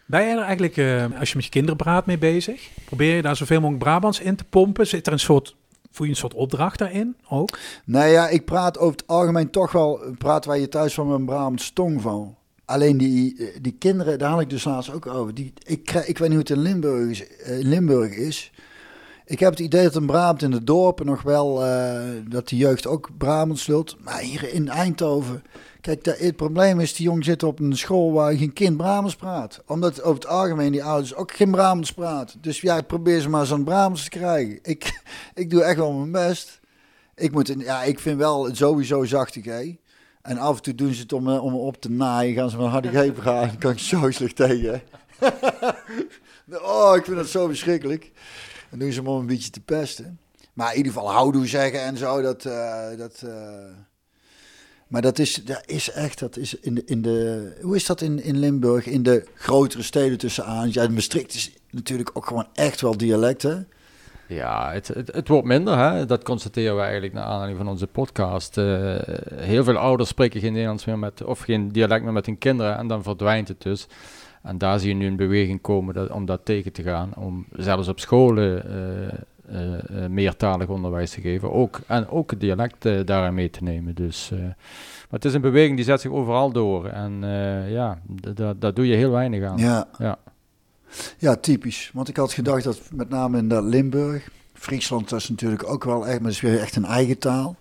Ben jij er eigenlijk, eh, als je met je kinderen praat, mee bezig? Probeer je daar zoveel mogelijk Brabants in te pompen? Zit er een soort, voel je een soort opdracht daarin ook? Nou ja, ik praat over het algemeen toch wel, praten wij hier thuis van mijn Brabants tongval. Alleen die, die kinderen, daar had ik dus laatst ook over. Die, ik, ik weet niet hoe het in Limburg is. eh, Limburg is. Ik heb het idee dat een Brabant in de dorpen nog wel, eh, dat de jeugd ook Brabants lult. Maar hier in Eindhoven, kijk, het probleem is, die jong zit op een school waar geen kind Brabants praat. Omdat over het algemeen die ouders ook geen Brabants praten. Dus ja, ik probeer ze maar zo'n Brabants te krijgen. Ik, (laughs) ik doe echt wel mijn best. Ik, moet, ja, ik vind wel sowieso zachtig, hè. En af en toe doen ze het om, eh, om op te naaien. Gaan ze van harde greep gaan. (laughs) Dan kan ik zo slecht tegen. (laughs) oh, ik vind dat zo verschrikkelijk. Dan doen ze me om een beetje te pesten. Maar in ieder geval houdoe zeggen en zo. Dat, eh, dat, eh, maar dat is, dat is echt, dat is in de, in de, hoe is dat in, in Limburg? In de grotere steden tussenaan. Ja, Maastricht is natuurlijk ook gewoon echt wel dialecten. Ja, het, het, het wordt minder, hè? dat constateren we eigenlijk naar aanleiding van onze podcast. Eh, heel veel ouders spreken geen Nederlands meer met, of geen dialect meer met hun kinderen en dan verdwijnt het dus. En daar zie je nu een beweging komen dat, om dat tegen te gaan, om zelfs op scholen eh, meertalig onderwijs te geven, ook, en ook het dialect eh, daarin mee te nemen. Dus, eh, maar het is een beweging die zet zich overal door en eh, ja, daar doe je heel weinig aan. Ja. Ja. Ja, typisch. Want ik had gedacht dat met name in dat Limburg, Friesland, dat is natuurlijk ook wel echt, maar dat is weer echt een eigen taal.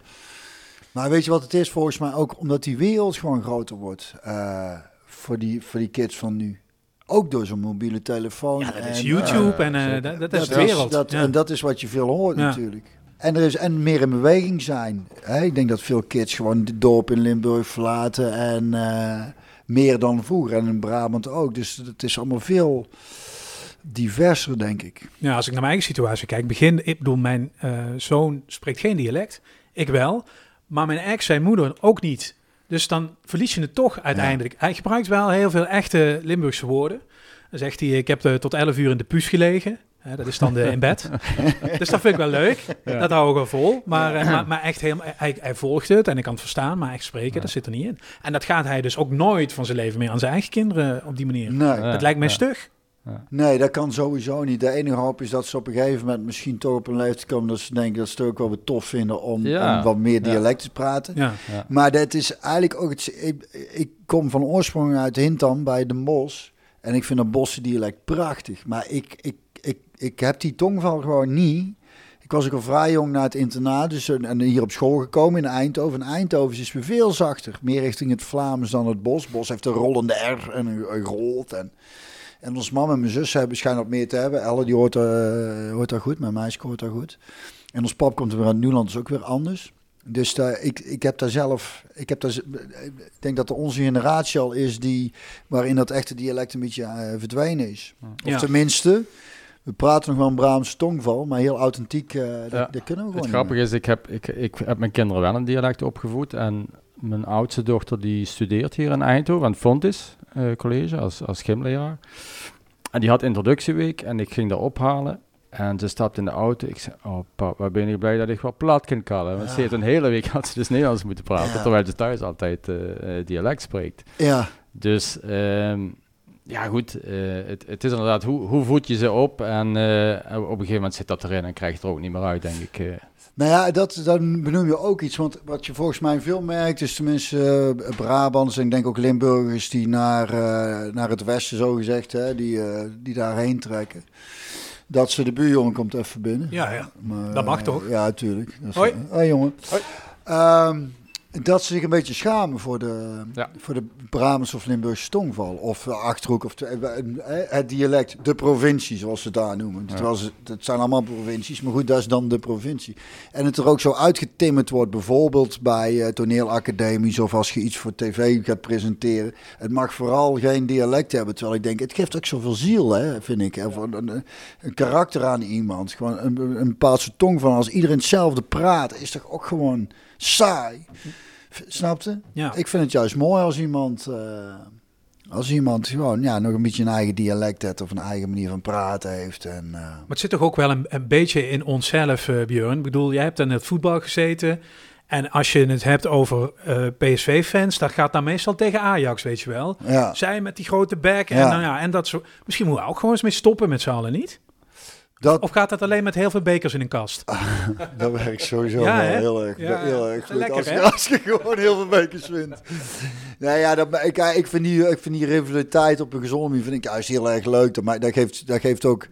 Maar weet je wat het is volgens mij ook? Omdat die wereld gewoon groter wordt eh, voor, die, voor die kids van nu. Ook door zo'n mobiele telefoon. Ja, dat is en, YouTube eh, en eh, dat, dat is de wereld. dat. En dat is wat je veel hoort natuurlijk. En er is en meer in beweging zijn. Hè? Ik denk dat veel kids gewoon het dorp in Limburg verlaten en eh, meer dan vroeger. En in Brabant ook. Dus het is allemaal veel diverser, denk ik. Ja, als ik naar mijn eigen situatie kijk, begin, ik bedoel, mijn zoon spreekt geen dialect, ik wel, maar mijn ex, zijn moeder ook niet. Dus dan verlies je het toch uiteindelijk. Hij gebruikt wel heel veel echte Limburgse woorden. Dan zegt hij, ik heb tot 11 uur in de puus gelegen. Hè, dat is dan de, in bed. (laughs) dus dat vind ik wel leuk. Ja. Dat hou ik wel vol. Maar, eh, maar, maar echt helemaal, hij, hij volgt het en ik kan het verstaan, maar echt spreken, Ja. dat zit er niet in. En dat gaat hij dus ook nooit van zijn leven meer aan zijn eigen kinderen op die manier. Nee. Ja. Dat lijkt mij ja. Nee, dat kan sowieso niet. De enige hoop is dat ze op een gegeven moment misschien toch op een leeftijd komen dat ze denken dat ze het ook wel weer tof vinden om, Ja. om wat meer Ja. dialect te praten. Ja. Ja. Maar dat is eigenlijk ook het. Ik, ik kom van oorsprong uit Hintam bij Den Bosch. En ik vind dat Bosse dialect prachtig. Maar ik, ik, ik, ik heb die tongval gewoon niet. Ik was ook al vrij jong naar het internaat. Dus, en hier op school gekomen in Eindhoven. En Eindhoven is weer veel zachter. Meer richting het Vlaams dan het Bos. Bos heeft een rollende R en een, een rolt. En, en ons mam en mijn zus hebben schijnen wat meer te hebben. Elle die hoort, eh, hoort daar goed. Mijn meisje hoort daar goed. En ons pap komt er weer uit Nieuwland. is ook weer anders. Dus daar, ik, ik heb daar zelf, ik heb daar, ik denk dat er onze generatie al is die, waarin dat echte dialect een beetje eh, verdwenen is. Of Ja. tenminste, we praten nog wel een Braamse tongval, maar heel authentiek, eh dat, Ja. dat kunnen we gewoon Het grappige is, ik heb, ik, ik heb mijn kinderen wel een dialect opgevoed. En mijn oudste dochter die studeert hier in Eindhoven aan het Fontis eh, College als, als gymleraar. En die had introductieweek en ik ging daar ophalen. En ze stapte in de auto. Ik zei, oh pap, waar ben ik blij dat ik wat plat kan kallen. Want Ja. ze heeft een hele week had ze dus Nederlands moeten praten. Ja. Terwijl ze thuis altijd eh, eh, dialect spreekt. Ja, Dus ehm, ja, goed. eh, het, het is inderdaad, hoe, hoe voed je ze op? En eh, op een gegeven moment zit dat erin en krijg je het er ook niet meer uit, denk ik. eh. Nou ja, dat, dan benoem je ook iets. Want wat je volgens mij veel merkt, is tenminste uh, Brabants en ik denk ook Limburgers die naar, uh, naar het westen, zo gezegd, hè, die, uh, die daarheen trekken. Dat ze de buurjongen komt even binnen. Ja, ja. Maar, dat mag toch? Ja, natuurlijk. Dat is, Hoi. Hoi, jongen. Hoi. Um, dat ze zich een beetje schamen voor de, ja. voor de Brabants of Limburgse tongval. Of Achterhoek, of de, het dialect, de provincie, zoals ze daar noemen. Ja. Terwijl ze, het zijn allemaal provincies, maar goed, dat is dan de provincie. En het er ook zo uitgetimmerd wordt, bijvoorbeeld bij uh, toneelacademies of als je iets voor tv gaat presenteren. Het mag vooral geen dialect hebben, terwijl ik denk, het geeft ook zoveel ziel, hè, vind ik. Hè, een, een, een, karakter aan iemand, gewoon een, een tong van. Als iedereen hetzelfde praat, is toch ook gewoon saai. Snapte? Ja. Ik vind het juist mooi als iemand, uh, als iemand gewoon ja, nog een beetje een eigen dialect heeft of een eigen manier van praten heeft. En, uh... Maar het zit toch ook wel een, een beetje in onszelf, uh, Björn. Ik bedoel, jij hebt in het voetbal gezeten. En als je het hebt over uh, PSV-fans, dat gaat dan meestal tegen Ajax, weet je wel. Ja. Zij met die grote bek en, Ja. nou ja, en dat zo. Misschien moeten we ook gewoon eens mee stoppen met z'n allen, niet? Dat, Of gaat dat alleen met heel veel bekers in een kast? (laughs) dat werkt sowieso Ja, wel heel erg, Ja, heel erg goed. lekker, als, je, als je gewoon heel veel bekers wint. nou ja, dat, ik, ik, vind die, ik vind die rivaliteit op een gezonde manier vind ik juist heel erg leuk. Dat, maar dat, geeft, dat geeft ook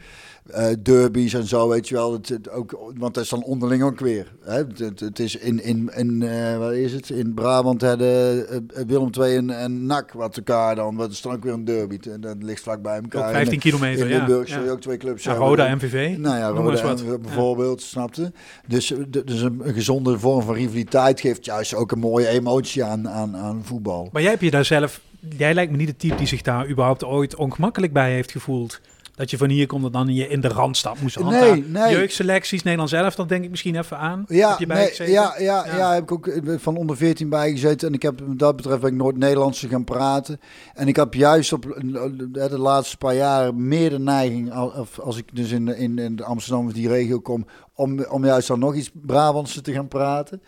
eh, derbies en zo, weet je wel. Het, het ook, want dat is dan onderling ook weer. Hè? Het, is in, in, in eh, waar is het? In Brabant hadden uh, Willem II en, en NAC wat elkaar dan. Dat is dan ook weer een derby. En dat ligt vlak bij elkaar. Ook 15 in, kilometer, in ja. Limburg ja. je ook twee clubs Ja. Roda, MVV. Nou ja, Roda wat. bijvoorbeeld, snapte? Dus, dus een, een gezonde vorm van rivaliteit geeft juist ook een mooie emotie aan, aan, aan voetbal. Maar jij hebt je daar zelf... Jij lijkt me niet de type die zich daar überhaupt ooit ongemakkelijk bij heeft gevoeld. Dat je van hier komt en dan je in de randstad moest handhaven. Nee, nee. Jeugdselecties, Nederland zelf, dat denk ik misschien even aan. Ja, heb je bij nee, gezeten? ja, ja, Ja. ja. heb ik ook eh, van onder 14 bij gezeten. En ik heb wat dat betreft ben ik Noord-Nederlandse gaan praten. En ik heb juist op eh, de laatste paar jaar meer de neiging, als ik dus in, in, in Amsterdam of die regio kom, om, om juist dan nog iets Brabantse te gaan praten.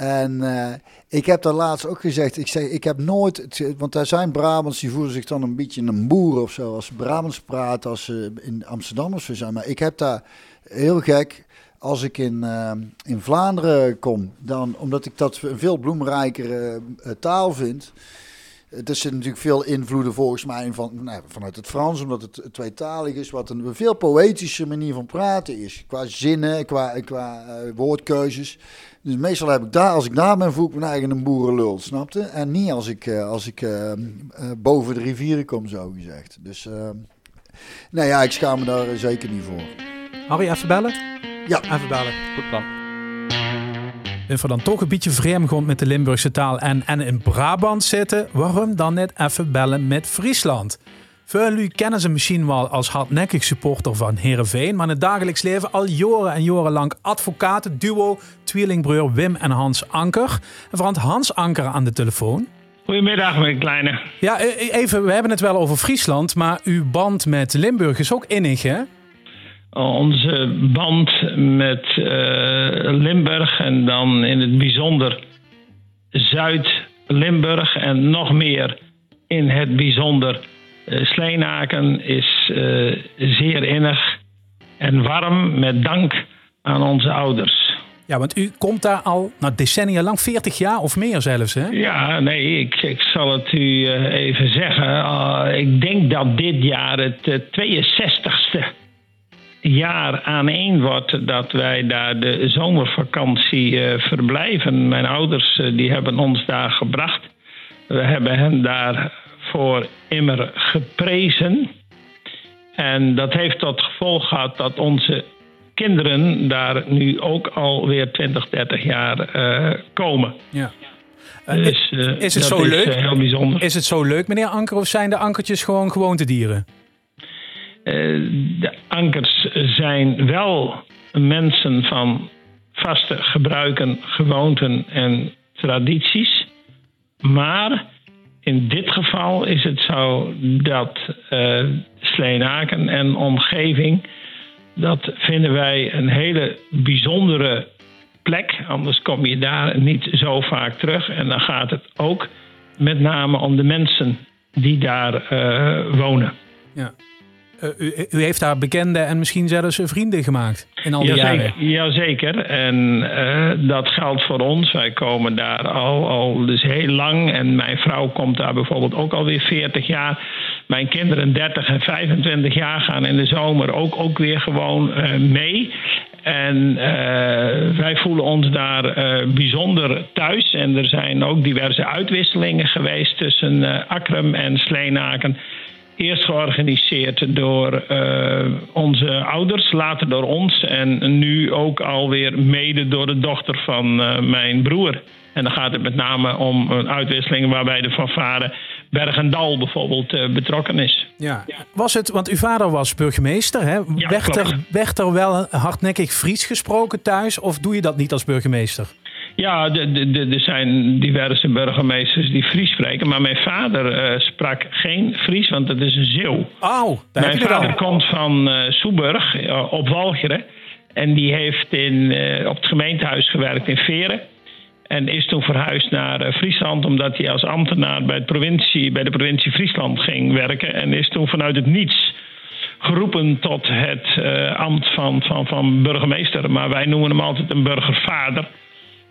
En eh, ik heb daar laatst ook gezegd, ik zeg, ik heb nooit, want er zijn Brabants die voelen zich dan een beetje een boer of zo, als Brabants praten, als ze in Amsterdam of zo zijn. Maar ik heb daar heel gek, als ik in, eh, in Vlaanderen kom, dan, omdat ik dat een veel bloemrijkere eh, taal vind. Er zitten natuurlijk veel invloeden volgens mij van, nou, vanuit het Frans, omdat het tweetalig is, wat een veel poëtische manier van praten is. Qua zinnen, qua, qua woordkeuzes. Dus meestal heb ik daar, als ik daar ben, voel ik me eigen een boerenlul, snapte? En niet als ik, eh, als ik eh, eh, boven de rivieren kom, zo gezegd. Dus, eh, nou ja, ik schaam me daar zeker niet voor. Harry, even bellen? Ja. Even bellen. Goed plan. We dan toch een beetje vreemd gaan met de Limburgse taal en, en in Brabant zitten, waarom dan net even bellen met Friesland? Veel u kennen ze misschien wel als hardnekkig supporter van Heerenveen, maar in het dagelijks leven al jaren en jaren lang advocaten, duo, tweelingbroer Wim en Hans Anker. En vooral Hans Anker aan de telefoon. Goedemiddag, mijn kleine. Ja, e- even, we hebben het wel over Friesland, maar uw band met Limburg is ook innig, hè? Onze band met eh, Limburg en dan in het bijzonder Zuid-Limburg en nog meer in het bijzonder Sleenaken is eh, zeer innig en warm met dank aan onze ouders. Ja, want u komt daar al nou, decennia lang, 40 jaar of meer zelfs, hè? Ja, nee, ik, ik zal het u eh, even zeggen. Ah, ik denk dat dit jaar het eh, 62ste jaar aan één wordt dat wij daar de zomervakantie eh, verblijven. Mijn ouders eh, die hebben ons daar gebracht. We hebben hen daarvoor immer geprezen. En dat heeft tot gevolg gehad dat onze kinderen daar nu ook alweer 20, 30 jaar eh, komen. Ja. Dus, eh, is het dat zo is, leuk? heel bijzonder. Is het zo leuk, meneer Anker, of zijn de ankertjes gewoon gewoontedieren? De ankers zijn wel mensen van vaste gebruiken, gewoonten en tradities. Maar in dit geval is het zo dat eh Sleenaken en omgeving, dat vinden wij een hele bijzondere plek. Anders kom je daar niet zo vaak terug. En dan gaat het ook met name om de mensen die daar wonen. Ja. U, u, heeft daar bekenden en misschien zelfs vrienden gemaakt in al die Jazeker, jaren. Jazeker. En dat geldt voor ons. Wij komen daar al, al dus heel lang. En mijn vrouw komt daar bijvoorbeeld ook alweer 40 jaar. Mijn kinderen 30 en 25 jaar gaan in de zomer ook, ook weer gewoon mee. En uh, wij voelen ons daar uh, bijzonder thuis. En er zijn ook diverse uitwisselingen geweest tussen uh, Akrum en Sleenaken. Eerst georganiseerd door onze ouders, later door ons. En nu ook alweer mede door de dochter van mijn broer. En dan gaat het met name om een uitwisseling waarbij de fanfare Bergendal bijvoorbeeld uh, betrokken is. Ja. Was het, want uw vader was burgemeester, hè? Ja, werd, er, werd er wel hardnekkig Fries gesproken thuis of doe je dat niet als burgemeester? Ja, er zijn diverse burgemeesters die Fries spreken. Maar mijn vader uh, sprak geen Fries, want dat is een Zeeuw. Oh, daar mijn vader komt van uh, Soeburg op Walcheren. En die heeft in, op het gemeentehuis gewerkt in Veren. En is toen verhuisd naar Friesland omdat hij als ambtenaar bij, het provincie, bij de provincie Friesland ging werken. En is toen vanuit het niets geroepen tot het ambt van, van, van burgemeester. Maar wij noemen hem altijd een burgervader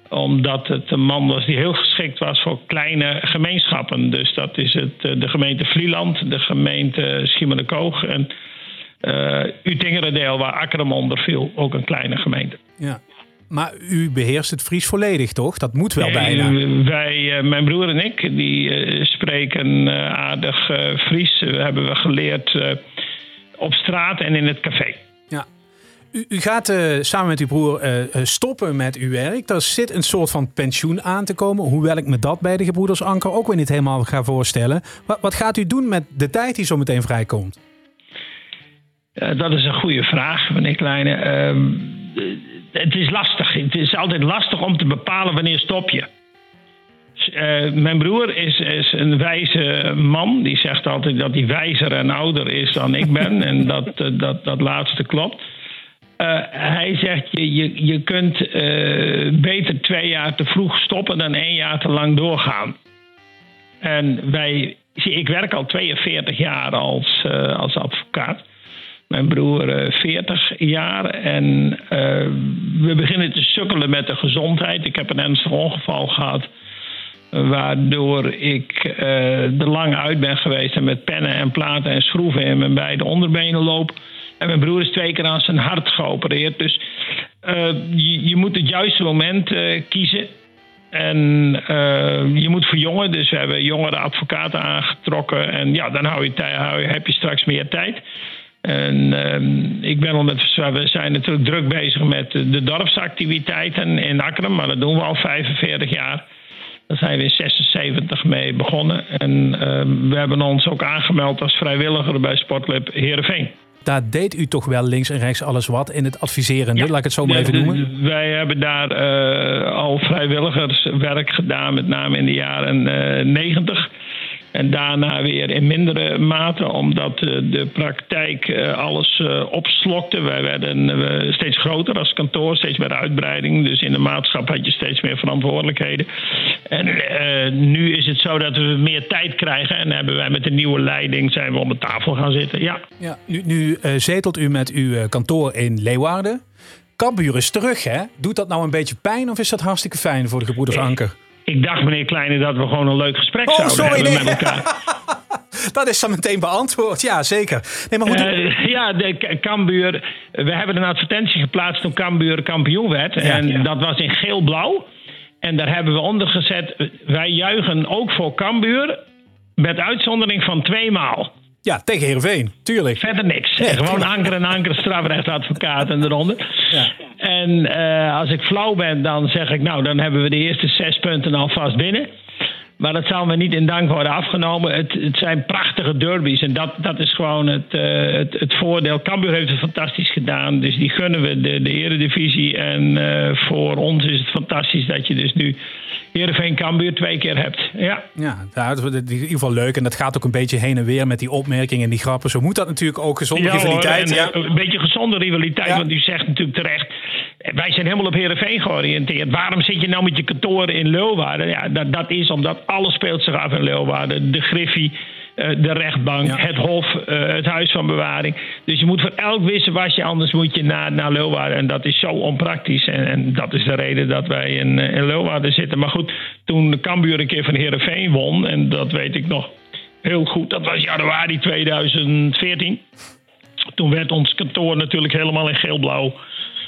omdat het een man was die heel geschikt was voor kleine gemeenschappen. Dus dat is het, de gemeente Vlieland, de gemeente Schiermonnikoog en uh, Utingerendeel, waar Akkerum onder viel, ook een kleine gemeente. Ja. Maar u beheerst het Fries volledig, toch? Dat moet wel nee, bijna. Wij, mijn broer en ik, die spreken aardig Fries. hebben we geleerd op straat en in het café. U, gaat samen met uw broer stoppen met uw werk. Er zit een soort van pensioen aan te komen. Hoewel ik me dat bij de Gebroeders Anker ook weer niet helemaal ga voorstellen. Wat, wat gaat u doen met de tijd die zo meteen vrijkomt? dat is een goede vraag, meneer Kleine ehm, het is lastig. Het is altijd lastig om te bepalen wanneer stop je. Uh, mijn broer is, is, een wijze man. Die zegt altijd dat hij wijzer en ouder is dan ik ben. en dat, dat, dat laatste klopt. Uh, hij zegt, je, je, je kunt beter twee jaar te vroeg stoppen dan één jaar te lang doorgaan. En wij, ik werk al 42 jaar als, als advocaat. Mijn broer uh, 40 jaar. En we beginnen te sukkelen met de gezondheid. Ik heb een ernstig ongeval gehad. Waardoor ik er lang uit ben geweest en met pennen en platen en schroeven in mijn beide onderbenen loop. En mijn broer is twee keer aan zijn hart geopereerd. Dus je, je, moet het juiste moment kiezen. En je moet verjongen. Dus we hebben jongere advocaten aangetrokken. En ja, dan hou je, hou je, heb je straks meer tijd. En uh, ik ben al met, we zijn natuurlijk druk bezig met de dorpsactiviteiten in Akkerum, maar dat doen we al 45 jaar. Daar zijn we in 76 mee begonnen. En uh, we hebben ons ook aangemeld als vrijwilliger bij Sportclub Heerenveen. Daar deed u toch wel links en rechts alles wat in het adviseren, ja, laat ik het zo maar even noemen. Wij hebben daar uh, al vrijwilligerswerk gedaan, met name in de jaren 90. En daarna weer in mindere mate, omdat de praktijk alles opslokte. Wij werden steeds groter als kantoor, steeds meer uitbreiding. Dus in de maatschap had je steeds meer verantwoordelijkheden. En nu is het zo dat we meer tijd krijgen. En hebben wij met de nieuwe leiding zijn we om de tafel gaan zitten. Ja. ja nu nu zetelt u met uw kantoor in Leeuwarden. Kambuur is terug, hè? Doet dat nou een beetje pijn of is dat hartstikke fijn voor de gebroeders Anker? Ik dacht, meneer Kleine, dat we gewoon een leuk gesprek oh, zouden sorry, hebben nee. met elkaar. (laughs) dat is dan meteen beantwoord, ja zeker. Nee, maar goed, uh, ja, de Cambuur. We hebben een advertentie geplaatst toen Cambuur kampioen werd. Ja, en ja. dat was in geel-blauw. En daar hebben we onder gezet. Wij juichen ook voor Cambuur. Met uitzondering van twee maal. Ja, tegen Heerenveen, tuurlijk. Verder niks. Nee, Gewoon tuurlijk. anker en anker, strafrechtadvocaat en eronder. Ja. En uh, als ik flauw ben, dan zeg ik, nou, dan hebben we de eerste zes punten alvast binnen. Maar dat zal me niet in dank worden afgenomen. Het, het zijn prachtige derbies. En dat, dat is gewoon het, uh, het, het, voordeel. Cambuur heeft het fantastisch gedaan. Dus die gunnen we de, de eredivisie. En uh, voor ons is het fantastisch dat je dus nu Heerenveen Cambuur twee keer hebt. Ja. Ja, dat is in ieder geval leuk. En dat gaat ook een beetje heen en weer met die opmerkingen en die grappen. Zo moet dat natuurlijk ook. Gezonde ja, rivaliteit. Hoor, ja. Een beetje gezonde rivaliteit. Ja. Want u zegt natuurlijk terecht. Wij zijn helemaal op Heerenveen georiënteerd. Waarom zit je nou met je kantoor in Leeuwarden? Ja, dat, dat is omdat alles speelt zich af in Leeuwarden. De Griffie, eh, de rechtbank, Ja. het hof, eh, het huis van bewaring. Dus je moet voor elk wissen was je, anders moet je naar, naar Leeuwarden. En dat is zo onpraktisch. En, en dat is de reden dat wij in, eh, in Leeuwarden zitten. Maar goed, toen de Cambuur een keer van Heerenveen won, en dat weet ik nog heel goed, dat was januari 2014. Toen werd ons kantoor natuurlijk helemaal in geel-blauw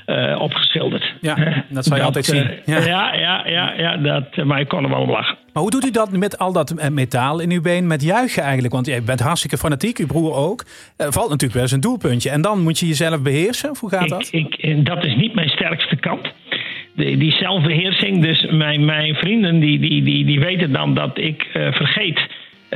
eh, opgeschilderd. Ja, dat zal je (laughs) altijd eh, zien. Ja. Ja, ja, ja, ja, dat, maar ik kon er wel om lachen. Maar hoe doet u dat met al dat eh, metaal in uw been met juichen eigenlijk? Want jij bent hartstikke fanatiek, uw broer ook. Er valt natuurlijk wel eens een doelpuntje. En dan moet je jezelf beheersen? Of hoe gaat dat? Ik, dat is niet mijn sterkste kant. De, die zelfbeheersing. Dus mijn, mijn vrienden die, die, die, die weten dan dat ik vergeet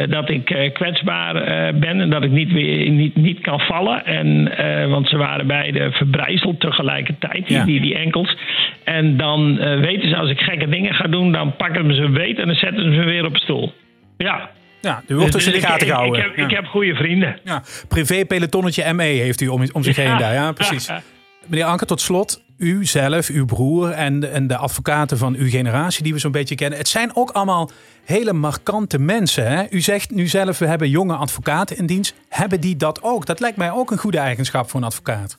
dat ik eh, kwetsbaar eh, ben en dat ik niet, weer, niet, niet kan vallen. En, eh, want ze waren beide verbrijzeld tegelijkertijd, die, Ja. die, die enkels. En dan eh, weten ze als ik gekke dingen ga doen, dan pakken ze me beet en dan zetten ze me weer op stoel. Ja. Ja, u wordt dus in de ik- gaten ik, gehouden. Ik, heb, Ja. ik heb goede vrienden. Ja, privé pelotonnetje ME heeft u om, om zich heen daar. Ja, precies. (laughs) Meneer Anker, tot slot. U zelf, uw broer en en de advocaten van uw generatie die we zo'n beetje kennen. Het zijn ook allemaal hele markante mensen. Hè? U zegt nu zelf, we hebben jonge advocaten in dienst. Hebben die dat ook? Dat lijkt mij ook een goede eigenschap voor een advocaat.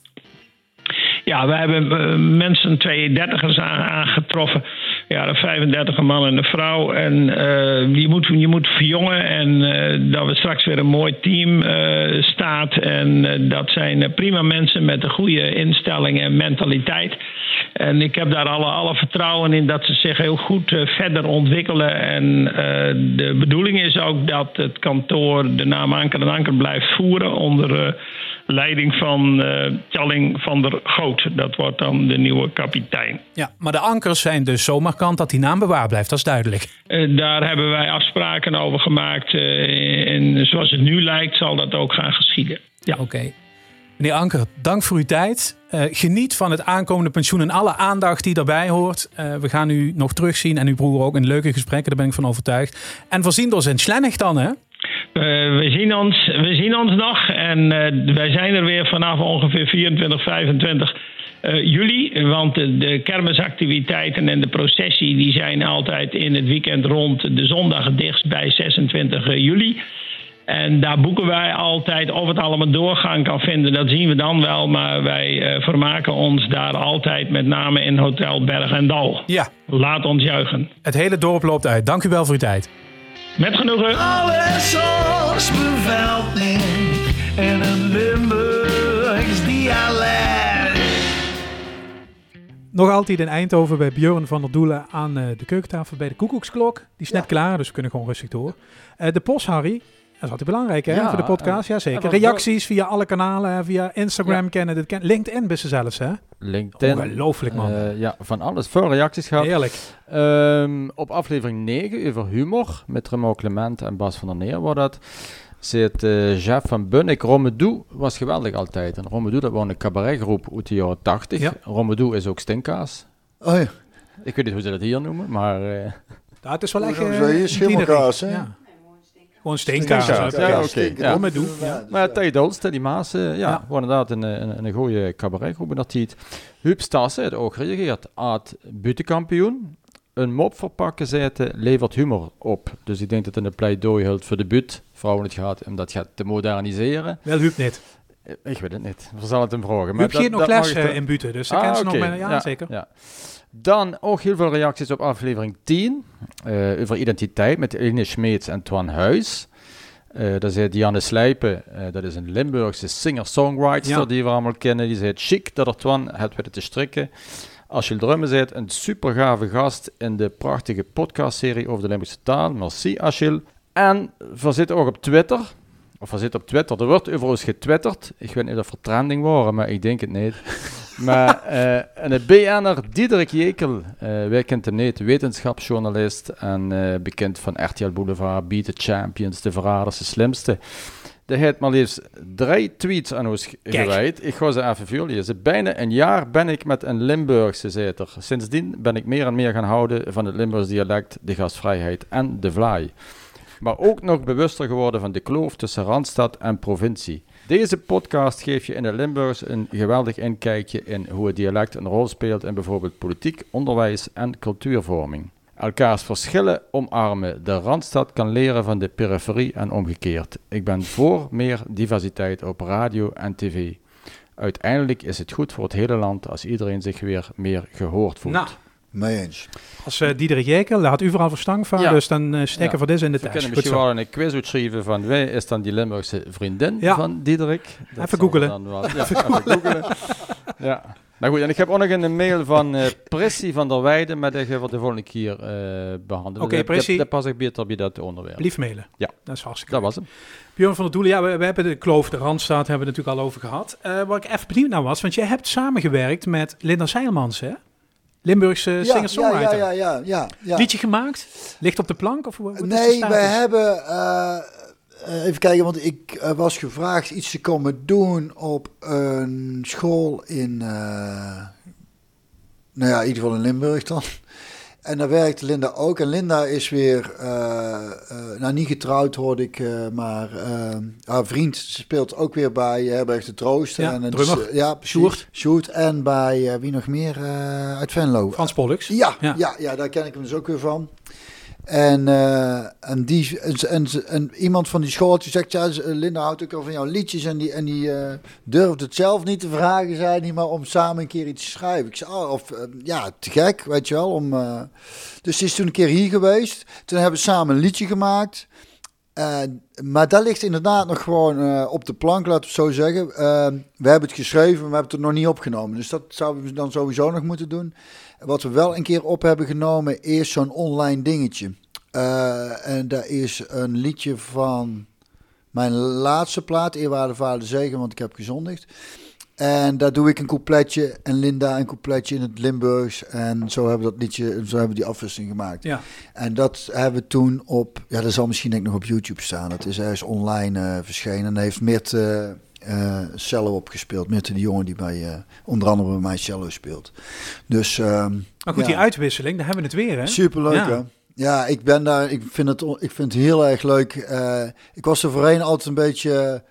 Ja, we hebben eh, mensen, 32ers aan- aangetroffen. Ja, een 35 een man en een vrouw. En eh, je, moet, je moet verjongen en eh, dat we straks weer een mooi team eh, staat. En dat zijn prima mensen met een goede instelling en mentaliteit. En ik heb daar alle, alle vertrouwen in dat ze zich heel goed verder ontwikkelen. En de bedoeling is ook dat het kantoor de naam Anker en Anker blijft voeren onder... leiding van Tjalling van der Goot. Dat wordt dan de nieuwe kapitein. Ja, maar de ankers zijn dus zo markant dat die naam bewaard blijft. Dat is duidelijk. Eh, daar hebben wij afspraken over gemaakt. eh, en zoals het nu lijkt, zal dat ook gaan geschieden. Ja. Oké. Meneer Anker, dank voor uw tijd. Geniet van het aankomende pensioen en alle aandacht die daarbij hoort. We gaan u nog terugzien en uw broer ook in leuke gesprekken, daar ben ik van overtuigd. En voorzien door zijn Slennig dan, hè? Eh, we, zien ons, we zien ons nog en eh, wij zijn er weer vanaf ongeveer 24, 25 eh, juli. Want de, de kermisactiviteiten en de processie die zijn altijd in het weekend rond de zondag het dichtst bij 26 juli. En daar boeken wij altijd. Of het allemaal doorgang kan vinden, dat zien we dan wel. Maar wij vermaken ons daar altijd, met name in Hotel Berg en Dal. Ja, Laat ons juichen. het hele dorp loopt uit. Dank u wel voor uw tijd. Met genoegen. Alles als bevelding en een Limburgs dialect. Nog altijd in Eindhoven bij Björn van der Doelen aan eh, de keukentafel bij de koekoeksklok. Die is net klaar, dus we kunnen gewoon rustig door. Eh, de post, Harry. Dat is altijd belangrijk hè, Ja, voor de podcast. en- Ja, zeker. Reacties via alle kanalen, hè, via Instagram kennen. Dit ken LinkedIn best zelfs, hè? LinkedIn. Ongelooflijk, man. Eh, ja, van alles. Veel reacties gehad. Heerlijk. Ehm, op aflevering 9 over humor met Remo Clement en Bas van der Neer wordt dat. Zit eh Jeff van Bunnik. Romedou was geweldig altijd. En Romedou, dat was een cabaretgroep uit de jaren 80. Ja. Romedou is ook stinkkaas. Oh ja. Ik weet niet hoe ze dat hier noemen, maar... eh, Ja, het is wel echt... eh, een Schimmelkaas, hè? Ja. Gewoon steenkaas. Steenkaas, ja, oké. Rommedoe, ja. Maar ja, Tijd Olst, die Maas, eh, ja, inderdaad een, een, een goede cabaretgroep in dat tijd. Huub Stassen heeft ook gereageerd. Aad butenkampioen. Een mop verpakken zitten levert humor op. Dus ik denk dat het een pleidooi houdt voor de buurt. Vrouwen het gaat om dat gaat te moderniseren. Wel Huub niet. Eh, Ik weet het niet. We zullen het hem vragen. Huub geeft nog les eh, in Buten, dus dat Ah, kennen ze nog bij... Ja, zeker. Ja. Dan ook heel veel reacties op aflevering 10 eh, over identiteit met Eline Smeets en Twan Huis. Eh daar zei Dianne Slijpen, eh, dat is een Limburgse singer-songwriter Ja. die we allemaal kennen. Die zei het chic dat er Twan het weten te strikken. Als je drummen bent, een super gave gast in de prachtige podcastserie over de Limburgse taal. Merci Achille. En we zitten ook op Twitter. Of we zitten op Twitter. Er wordt over ons getwitterd. Ik weet niet of er trending waren, maar ik denk het niet. Maar eh en de BN'er Diederik Jekel, eh wij kent hem niet, wetenschapsjournalist en eh, bekend van RTL Boulevard, Beat the Champions, De Verraders, De Slimste. Die heeft maar liefst drie tweets aan ons gewijd. Ik ga ze even voorlezen. Bijna een jaar ben ik met een Limburgse zeter. Sindsdien ben ik meer en meer gaan houden van het Limburgs dialect, de gastvrijheid en de vlaai. Maar ook nog bewuster geworden van de kloof tussen Randstad en provincie. Deze podcast geeft je in de Limburgs een geweldig inkijkje in hoe het dialect een rol speelt in bijvoorbeeld politiek, onderwijs en cultuurvorming. Elkaars verschillen omarmen. De Randstad kan leren van de periferie en omgekeerd. Ik ben voor meer diversiteit op radio en tv. Uiteindelijk is het goed voor het hele land als iedereen zich weer meer gehoord voelt. Nou, Mee eens. als uh, Diederik Jekel, daar had u vooral verstand van, Ja. dus dan eh steken Ja. voor deze in de We test. kunnen misschien zo. wel een quiz uitschrijven van wie is dan die Limburgse vriendin Ja. van Diederik. Dat Even googelen. wel- ja, even googelen. (laughs) ja. Nou goed, en ik heb ook nog een mail van eh Prissy van der Weijden, maar die gaan we de volgende keer eh, behandelen. Oké. Dat, dat pas ik beter bij dat onderwerp. Lief mailen. Ja. Dat is hartstikke Dat leuk. was hem. Björn van der Doelen, ja, we, we hebben de kloof, de Randstaat, hebben we het natuurlijk al over gehad. Eh waar ik even benieuwd naar was, want jij hebt samengewerkt met Linda Seilmans, hè? Limburgse Ja, ja, singer-songwriter. ja, ja, ja, ja. Liedje gemaakt? Ligt op de plank? Of hoe- Nee, wij hebben. eh, eh, even kijken, want ik eh, was gevraagd iets te komen doen op een school in. nou ja, in ieder geval in Limburg dan. En daar werkte Linda ook. En Linda is weer, eh, eh, nou niet getrouwd hoorde ik, eh, maar haar vriend speelt ook weer bij Herberg de Troost. Ja, en het drummer. is, eh, ja, precies. Sjoerd. Sjoerd. En bij, wie nog meer, uit Venlo. Frans Pollux. Ja, Ja. ja. Ja, daar ken ik hem dus ook weer van. En, eh, en, die, en, en, en iemand van die schooltje zegt, ja, Linda houdt ook al van jouw liedjes. En die, en die eh, durfde het zelf niet te vragen, zei hij, maar om samen een keer iets te schrijven. Ik zei, oh, of, eh, ja, te gek, weet je wel. Om, dus die is toen een keer hier geweest. Toen hebben we samen een liedje gemaakt. Maar dat ligt inderdaad nog gewoon op de plank, laten we het zo zeggen. Eh, we hebben het geschreven, maar we hebben het nog niet opgenomen. Dus dat zouden we dan sowieso nog moeten doen. Wat we wel een keer op hebben genomen is zo'n online dingetje. Eh, en daar is een liedje van mijn laatste plaat, Eerwaarde Vader Zegen, want ik heb gezondigd. En daar doe ik een coupletje en Linda een coupletje in het Limburgs. En zo hebben we dat liedje, zo hebben we die afwisseling gemaakt. Ja. En dat hebben we toen op, ja, dat zal misschien denk ik nog op YouTube staan. Dat is ergens online eh, verschenen. En heeft Mirt eh, eh, cello opgespeeld. Mirt de jongen die bij, eh, onder andere bij mij cello speelt. Dus ehm, Maar goed, Ja. die uitwisseling, daar hebben we het weer, hè? Superleuk, Ja. hè? Ja, ik ben daar. Ik vind het, ik vind het heel erg leuk. Eh, ik was er voorheen altijd een beetje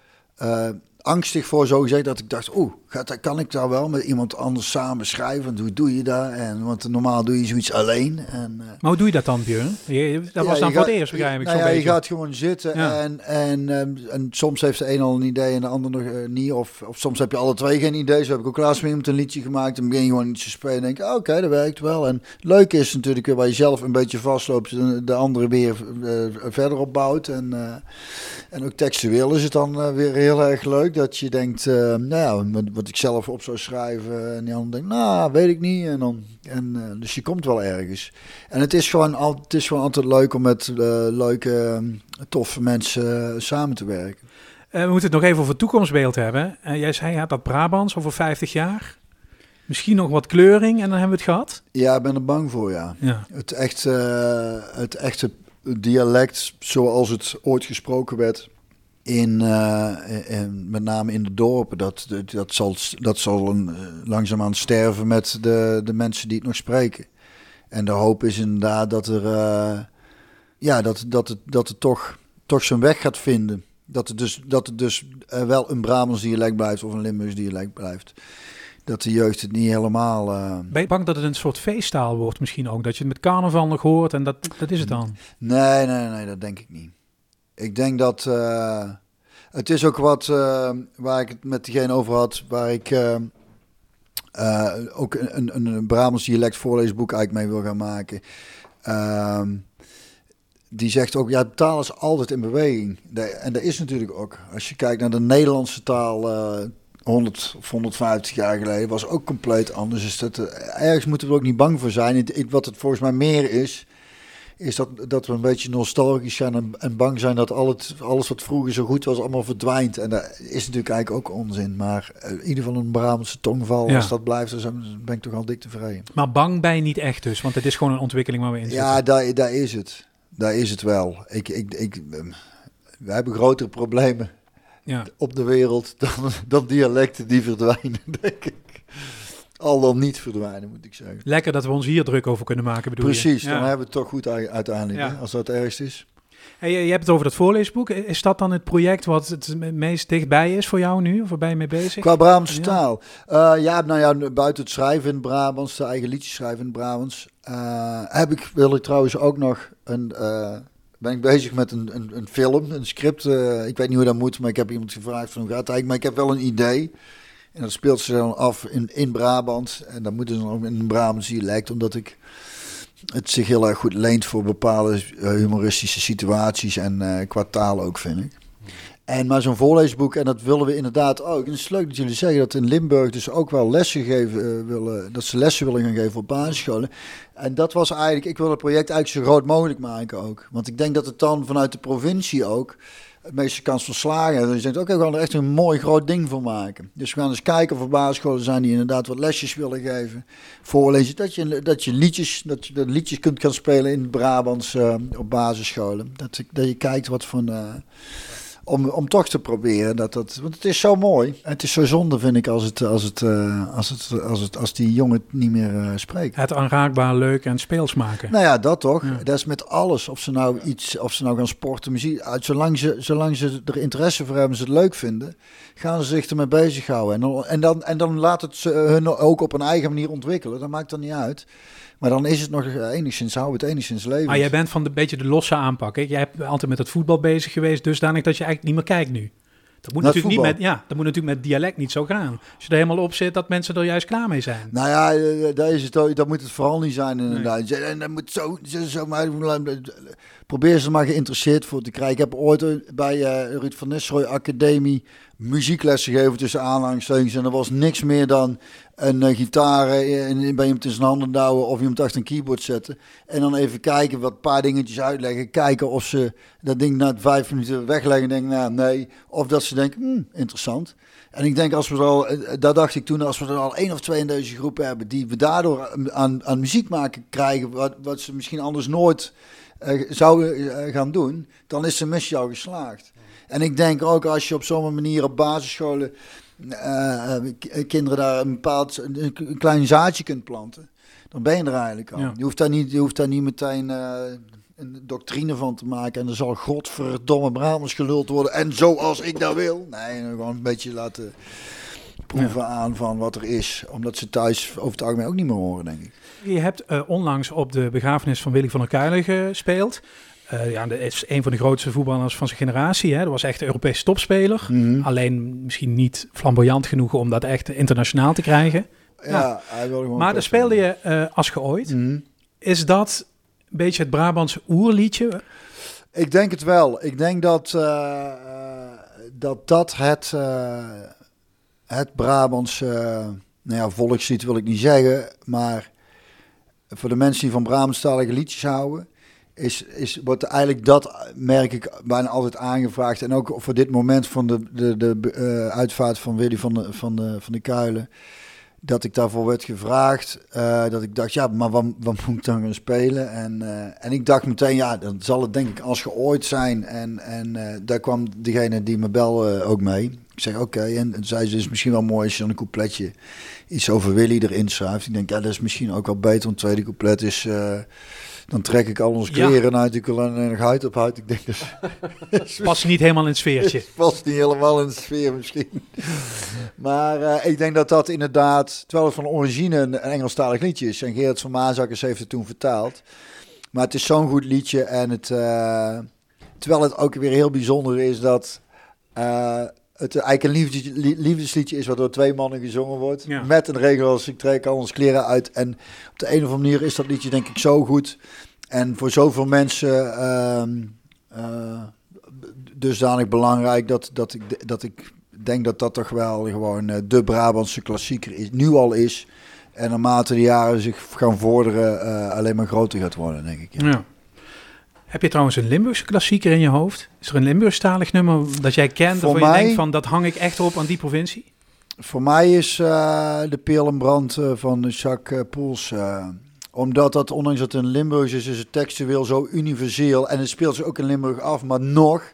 angstig voor, zo gezegd, dat ik dacht, oeh, gaat, dat- kan ik daar wel met iemand anders samen schrijven? Hoe doe je dat? En, want normaal doe je zoiets alleen. En, eh, Maar hoe doe je dat dan, Björn? Je- dat ja, was dan voor het eerst, begrijp ik. nou ja, je beetje. gaat gewoon zitten Ja. en, en, ehm, en soms heeft de een al een idee en de ander nog eh, niet. Of, of soms heb je alle twee geen idee. Zo heb ik ook laatst met iemand een liedje gemaakt. Dan begin je gewoon iets te spelen en denk je, oké, dat werkt wel. En het leuke is natuurlijk weer waar je zelf een beetje vastloopt, de, de andere weer eh, verder opbouwt. En, en ook textueel is het dan weer heel erg leuk dat je denkt, nou ja, wat, ik zelf op zou schrijven. En die ander denkt, nou, weet ik niet. En dan, en, eh, dus je komt wel ergens. En het is gewoon, al, het is gewoon altijd leuk om met eh, leuke, eh, toffe mensen samen te werken. We moeten het nog even over het toekomstbeeld hebben. Eh, jij zei, ja, dat Brabants over 50 jaar. Misschien nog wat kleuring en dan hebben we het gehad. Ja, ik ben er bang voor, ja. Ja. Het, echt, het echte dialect zoals het ooit gesproken werd... In, eh, in, met name in de dorpen, dat, dat, dat zal, dat zal een, eh, langzaamaan sterven met de, de mensen die het nog spreken. En de hoop is inderdaad dat er, eh, ja, dat, dat het, dat het toch, toch zijn weg gaat vinden. Dat het dus, dat het dus wel een Brabants dialect blijft of een Limburgs dialect blijft. Dat de jeugd het niet helemaal... Ben je bang dat het een soort feesttaal wordt misschien ook? Dat je het met carnaval nog hoort en dat, dat is het dan. Nee, nee, nee, dat denk ik niet. Ik denk dat. eh, het is ook wat eh, waar ik het met diegene over had, waar ik eh, ook een, een, een Brabants dialect voorleesboek eigenlijk mee wil gaan maken. Ehm, die zegt ook, ja, de taal is altijd in beweging. En dat is natuurlijk ook. Als je kijkt naar de Nederlandse taal, eh 100 of 150 jaar geleden, was ook compleet anders. Dus dat, ergens moeten we ook niet bang voor zijn. Wat het volgens mij meer is, is dat, dat we een beetje nostalgisch zijn en, en bang zijn dat al het, alles wat vroeger zo goed was allemaal verdwijnt. En dat is natuurlijk eigenlijk ook onzin. Maar eh, in ieder geval een Brabantse tongval, Ja. als dat blijft, dan ben ik toch al dik tevreden. Maar bang ben je niet echt dus, want het is gewoon een ontwikkeling waar we in zitten. Ja, daar, daar is het. Daar is het wel. Ik, ik, ik, ehm, we hebben grotere problemen Ja. op de wereld dan, dan dialecten die verdwijnen, (laughs) denk ik. Al dan niet verdwijnen, moet ik zeggen. Lekker dat we ons hier druk over kunnen maken, bedoel je? Precies, Ja. dan hebben we het toch goed uiteindelijk, Ja. hè, als dat het ergst is. Hey, je hebt het over dat voorleesboek. Is dat dan het project wat het meest dichtbij is voor jou nu? Of waar ben je mee bezig? Qua Brabantse Ja. taal. Eh, ja, nou ja, buiten het schrijven in het Brabants, de eigen liedjes schrijven in het Brabants, eh, heb ik, wil ik trouwens ook nog een, eh, ben ik bezig met een, een, een film, een script. ik weet niet hoe dat moet, maar ik heb iemand gevraagd van hoe gaat het eigenlijk, maar ik heb wel een idee. En dat speelt zich dan af in, in Brabant. En dat moet dus dan ook in een Brabants dialect, omdat ik het zich heel erg goed leent voor bepaalde eh, humoristische situaties en eh qua taal ook, vind ik. En maar zo'n voorleesboek, en dat willen we inderdaad ook. En het is leuk dat jullie zeggen dat in Limburg dus ook wel lessen geven eh, willen, dat ze lessen willen gaan geven op basisscholen. En dat was eigenlijk, ik wil het project eigenlijk zo groot mogelijk maken ook. Want ik denk dat het dan vanuit de provincie ook het meeste kans van slagen. Dus je denkt, oké, we gaan er echt een mooi groot ding van maken. Dus we gaan eens kijken of er basisscholen zijn die inderdaad wat lesjes willen geven. Voorlezen, dat je, dat je liedjes, dat je de liedjes kunt gaan spelen in Brabants eh, op basisscholen. Dat, dat je kijkt wat van... eh, om, om toch te proberen dat dat. Want het is zo mooi. Het is zo zonde, vind ik, als, het, als, het, eh, als, het, als, het, als die jongen het niet meer eh, spreekt. Het aanraakbaar, leuk en speels maken. Nou ja, dat toch. Ja. Dat is met alles. Of ze nou iets, of ze nou gaan sporten, muziek. uit- Zolang ze, zolang ze er interesse voor hebben, ze het leuk vinden, gaan ze zich ermee bezighouden. En dan, en dan, en dan laat het ze hun ook op een eigen manier ontwikkelen. Dat maakt dan niet uit. Maar dan is het nog enigszins, houden we het enigszins leven. Maar jij bent van de beetje de losse aanpak. Hè? Jij hebt altijd met het voetbal bezig geweest, dusdanig dat je eigenlijk niet meer kijkt nu. Dat moet, Naar natuurlijk niet met, ja, dat moet natuurlijk met dialect niet zo gaan. Als je er helemaal op zit, dat mensen er juist klaar mee zijn. Nou ja, eh, daar is het, dat moet het vooral niet zijn inderdaad. En dat moet zo, zo, maar, probeer ze er maar geïnteresseerd voor te krijgen. Ik heb ooit eh, bij eh, Ruud van Nistelrooy Academie muzieklessen gegeven tussen aanhalingstekens. En er was niks meer dan een eh, gitaar eh, en bij iemand in zijn handen douwen of iemand achter een keyboard zetten. En dan even kijken, wat paar dingetjes uitleggen. Kijken of ze dat ding na vijf minuten wegleggen en denken, nou nee. Of dat ze denken, hmm, interessant. En ik denk als we er al, eh, daar dacht ik toen, als we er al één of twee in deze groep hebben, die we daardoor aan, aan muziek maken krijgen, wat, wat ze misschien anders nooit eh, zouden eh, gaan doen, dan is de missie al geslaagd. En ik denk ook als je op zo'n manier op basisscholen eh, eh, k- kinderen daar een bepaald een, klein zaadje kunt planten, dan ben je er eigenlijk al. Ja. Je, hoeft daar niet, je hoeft daar niet meteen eh, een doctrine van te maken en er zal godverdomme Brabants geluld worden en zoals ik dat wil. Nee, gewoon een beetje laten proeven aan van wat er is, omdat ze thuis over het algemeen ook niet meer horen, denk ik. Je hebt eh, onlangs op de begrafenis van Willy van der Kuilen gespeeld. Eh, ja, is een van de grootste voetballers van zijn generatie. Hè. Dat was echt een Europese topspeler. Mhm. Alleen misschien niet flamboyant genoeg om dat echt internationaal te krijgen. Ja, hij wil gewoon Maar pet speelde je eh, als geooid. Mhm. Is dat een beetje het Brabantse oerliedje? Ik denk het wel. Ik denk dat eh, dat, dat het, het Brabantse nou ja, volkslied wil ik niet zeggen, maar voor de mensen die van Brabantstalige liedjes houden, is, is, wordt eigenlijk dat, merk ik, bijna altijd aangevraagd. En ook voor dit moment van de, de, de eh, uitvaart van Willy van de, van, de, van de Kuilen, dat ik daarvoor werd gevraagd. eh, dat ik dacht, ja, maar wat, moet ik dan gaan spelen? En, eh, en ik dacht meteen, ja, dan zal het denk ik als geooid zijn. En, en daar kwam degene die me belde ook mee. Ik zeg, oké. En, en zei ze, is misschien wel mooi als je dan een coupletje iets over Willy erin schrijft. Ik denk, ja, dat is misschien ook wel beter. Het tweede couplet is... dan trek ik al onze Ja. kleren uit, ik wil nog huid op huid. Ik denk, dat (laughs) Past niet helemaal in het sfeertje. (laughs) past niet helemaal in de sfeer misschien. Maar eh, ik denk dat dat inderdaad, terwijl het van origine een, een Engelstalig liedje is. En Gerard van Maasakkers heeft het toen vertaald. Maar het is zo'n goed liedje. En het, eh, terwijl het ook weer heel bijzonder is dat eh, het eigenlijk een liefdes, li- liefdesliedje is... wat door twee mannen gezongen wordt. Ja. Met een regel als ik trek al onze kleren uit. En op de een of andere manier is dat liedje denk ik zo goed. En voor zoveel mensen... ehm, eh, dusdanig belangrijk dat, dat, ik, dat ik denk dat dat toch wel gewoon eh, de Brabantse klassieker is, nu al is. En naarmate de jaren zich gaan vorderen, eh, alleen maar groter gaat worden, denk ik. Ja. Ja. Heb je trouwens een Limburgse klassieker in je hoofd? Is er een Limburgstalig nummer dat jij kent? Of je denkt van, dat hang ik echt op aan die provincie? Voor mij is eh, de Peel en Brand eh, van Jacques eh, Poels. omdat dat, ondanks dat het een Limburgs is, is het textueel zo universeel. En het speelt zich ook in Limburg af. Maar nog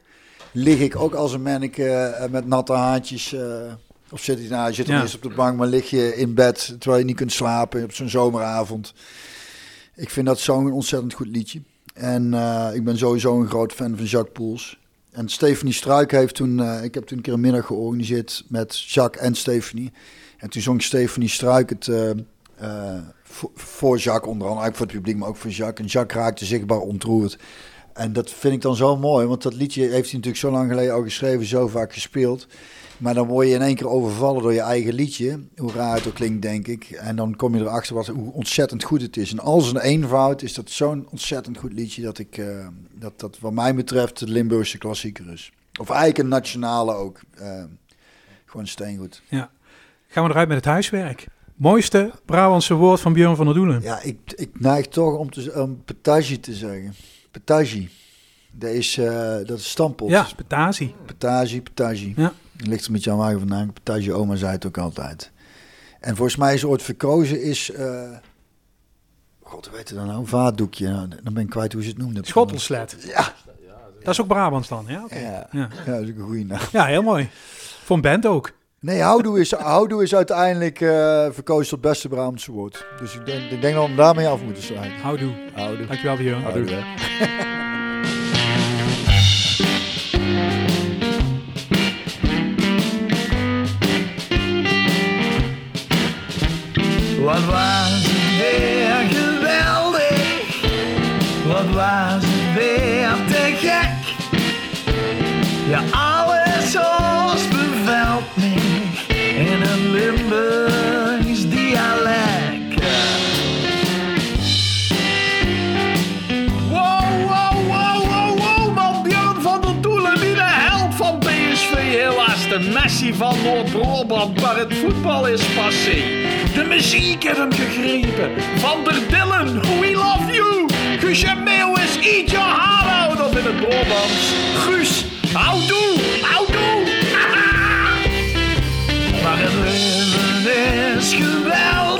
lig ik ook als een manneke met natte haartjes. of zit je, nou, je zit ja. op de bank, maar lig je in bed terwijl je niet kunt slapen op zo'n zomeravond. Ik vind dat zo'n ontzettend goed liedje. En eh, ik ben sowieso een groot fan van Jacques Poels. En Stephanie Struik heeft toen, eh, ik heb toen een keer een middag georganiseerd met Jacques en Stephanie. En toen zong Stephanie Struik het eh, voor, voor Jacques onder andere, eigenlijk voor het publiek, maar ook voor Jacques. En Jacques raakte zichtbaar ontroerd. En dat vind ik dan zo mooi, want dat liedje heeft hij natuurlijk zo lang geleden al geschreven, zo vaak gespeeld. Maar dan word je in één keer overvallen door je eigen liedje. Hoe raar het ook klinkt, denk ik. En dan kom je erachter wat, hoe ontzettend goed het is. En al zijn eenvoud is dat zo'n ontzettend goed liedje... dat ik, eh, dat, dat wat mij betreft de Limburgse klassieker is. Of eigenlijk een nationale ook. Eh, gewoon steengoed. Gaan we eruit met het huiswerk. Mooiste Brabantse woord van Björn van der Doelen. Ja, ik, ik neig toch om, te, om petagie te zeggen. Petagie. Dat is, eh, dat is stampot. Ja, Spetazie. Petagie, petagie. Ja. Ligt er met Jan Wagen vandaan. Petagie, oma zei het ook altijd. En volgens mij is ooit verkozen is... eh, God, heet het dan nou? Vaatdoekje. Nou, dan ben ik kwijt hoe ze het noemden. Schottelslet. Ja. Dat is ook Brabants dan, ja? Ja. Ja. ja, dat is een goede naam. ja, heel mooi. Voor een band ook. Nee, houdoe is, houdoe is uiteindelijk eh, verkozen tot beste Brabantse woord. Dus ik denk, ik denk dat we hem daarmee af moeten sluiten. Houdoe. Houdoe. Dankjewel, Björn. Houdoe. (laughs) Wat was het weer geweldig? Wat was het weer te gek? Ja, alles ons bevalt me in een Limburgs dialect. Wow, wow, wow, wow, wow, man, Björn van der Doelen, niet de held van PSV, helaas de Messi van Noord-Brabant, maar het voetbal is passé. De muziek heeft hem gegrepen. Van der Dillen, we love you. Guusje Meeuwis, eat your heart out, of in het Brabants. Guus, houdoe, houdoe. Maar het leven is geweldig.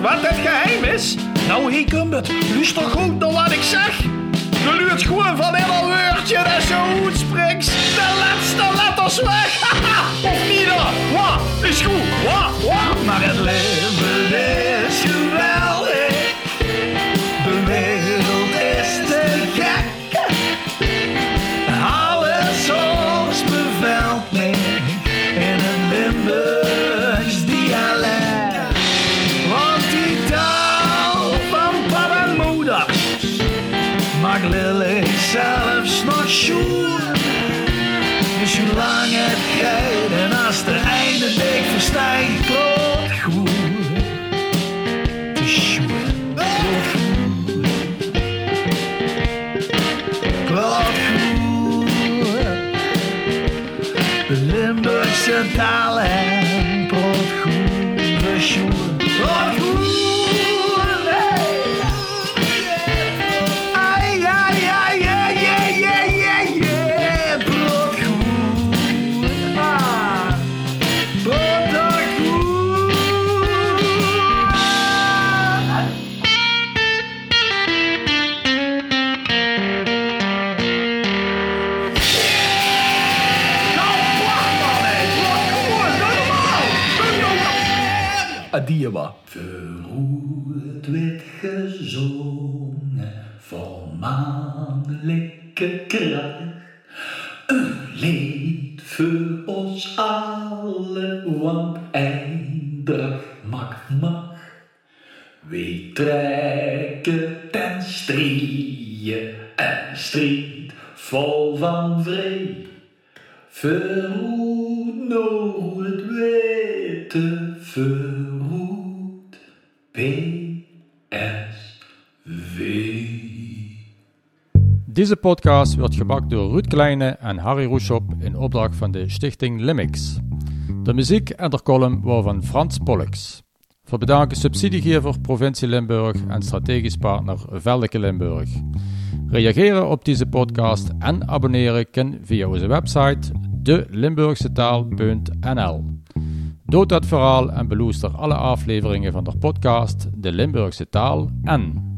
Wat het geheim is? Nou, hier komt het. Luister goed naar wat ik zeg. Je luurt gewoon van heel woordje dat zo goed spreekt. De laatste letters weg. (laughs) Of niet dan? Wat? Is goed. Wat? Wat? Maar het leven is geweldig. Limburgse Adieu, Verroerd werd gezongen van mannelijke kracht. Een lied voor ons allen, want Eindracht mag, mag. We trekken ten strijde, een strijd vol van vrede. Verroed nou het witte, verroed PSV. Deze podcast wordt gebakt door Ruud Kleine en Harry Roeshop in opdracht van de stichting Limix. De muziek en de column waren van Frans Pollux. Voor bedanken subsidiegever Provincie Limburg en strategisch partner Veldeke Limburg. Reageren op deze podcast en abonneren kan via onze website delimburgsetaal.nl. Dood dat verhaal en beluister alle afleveringen van de podcast De Limburgse Taal en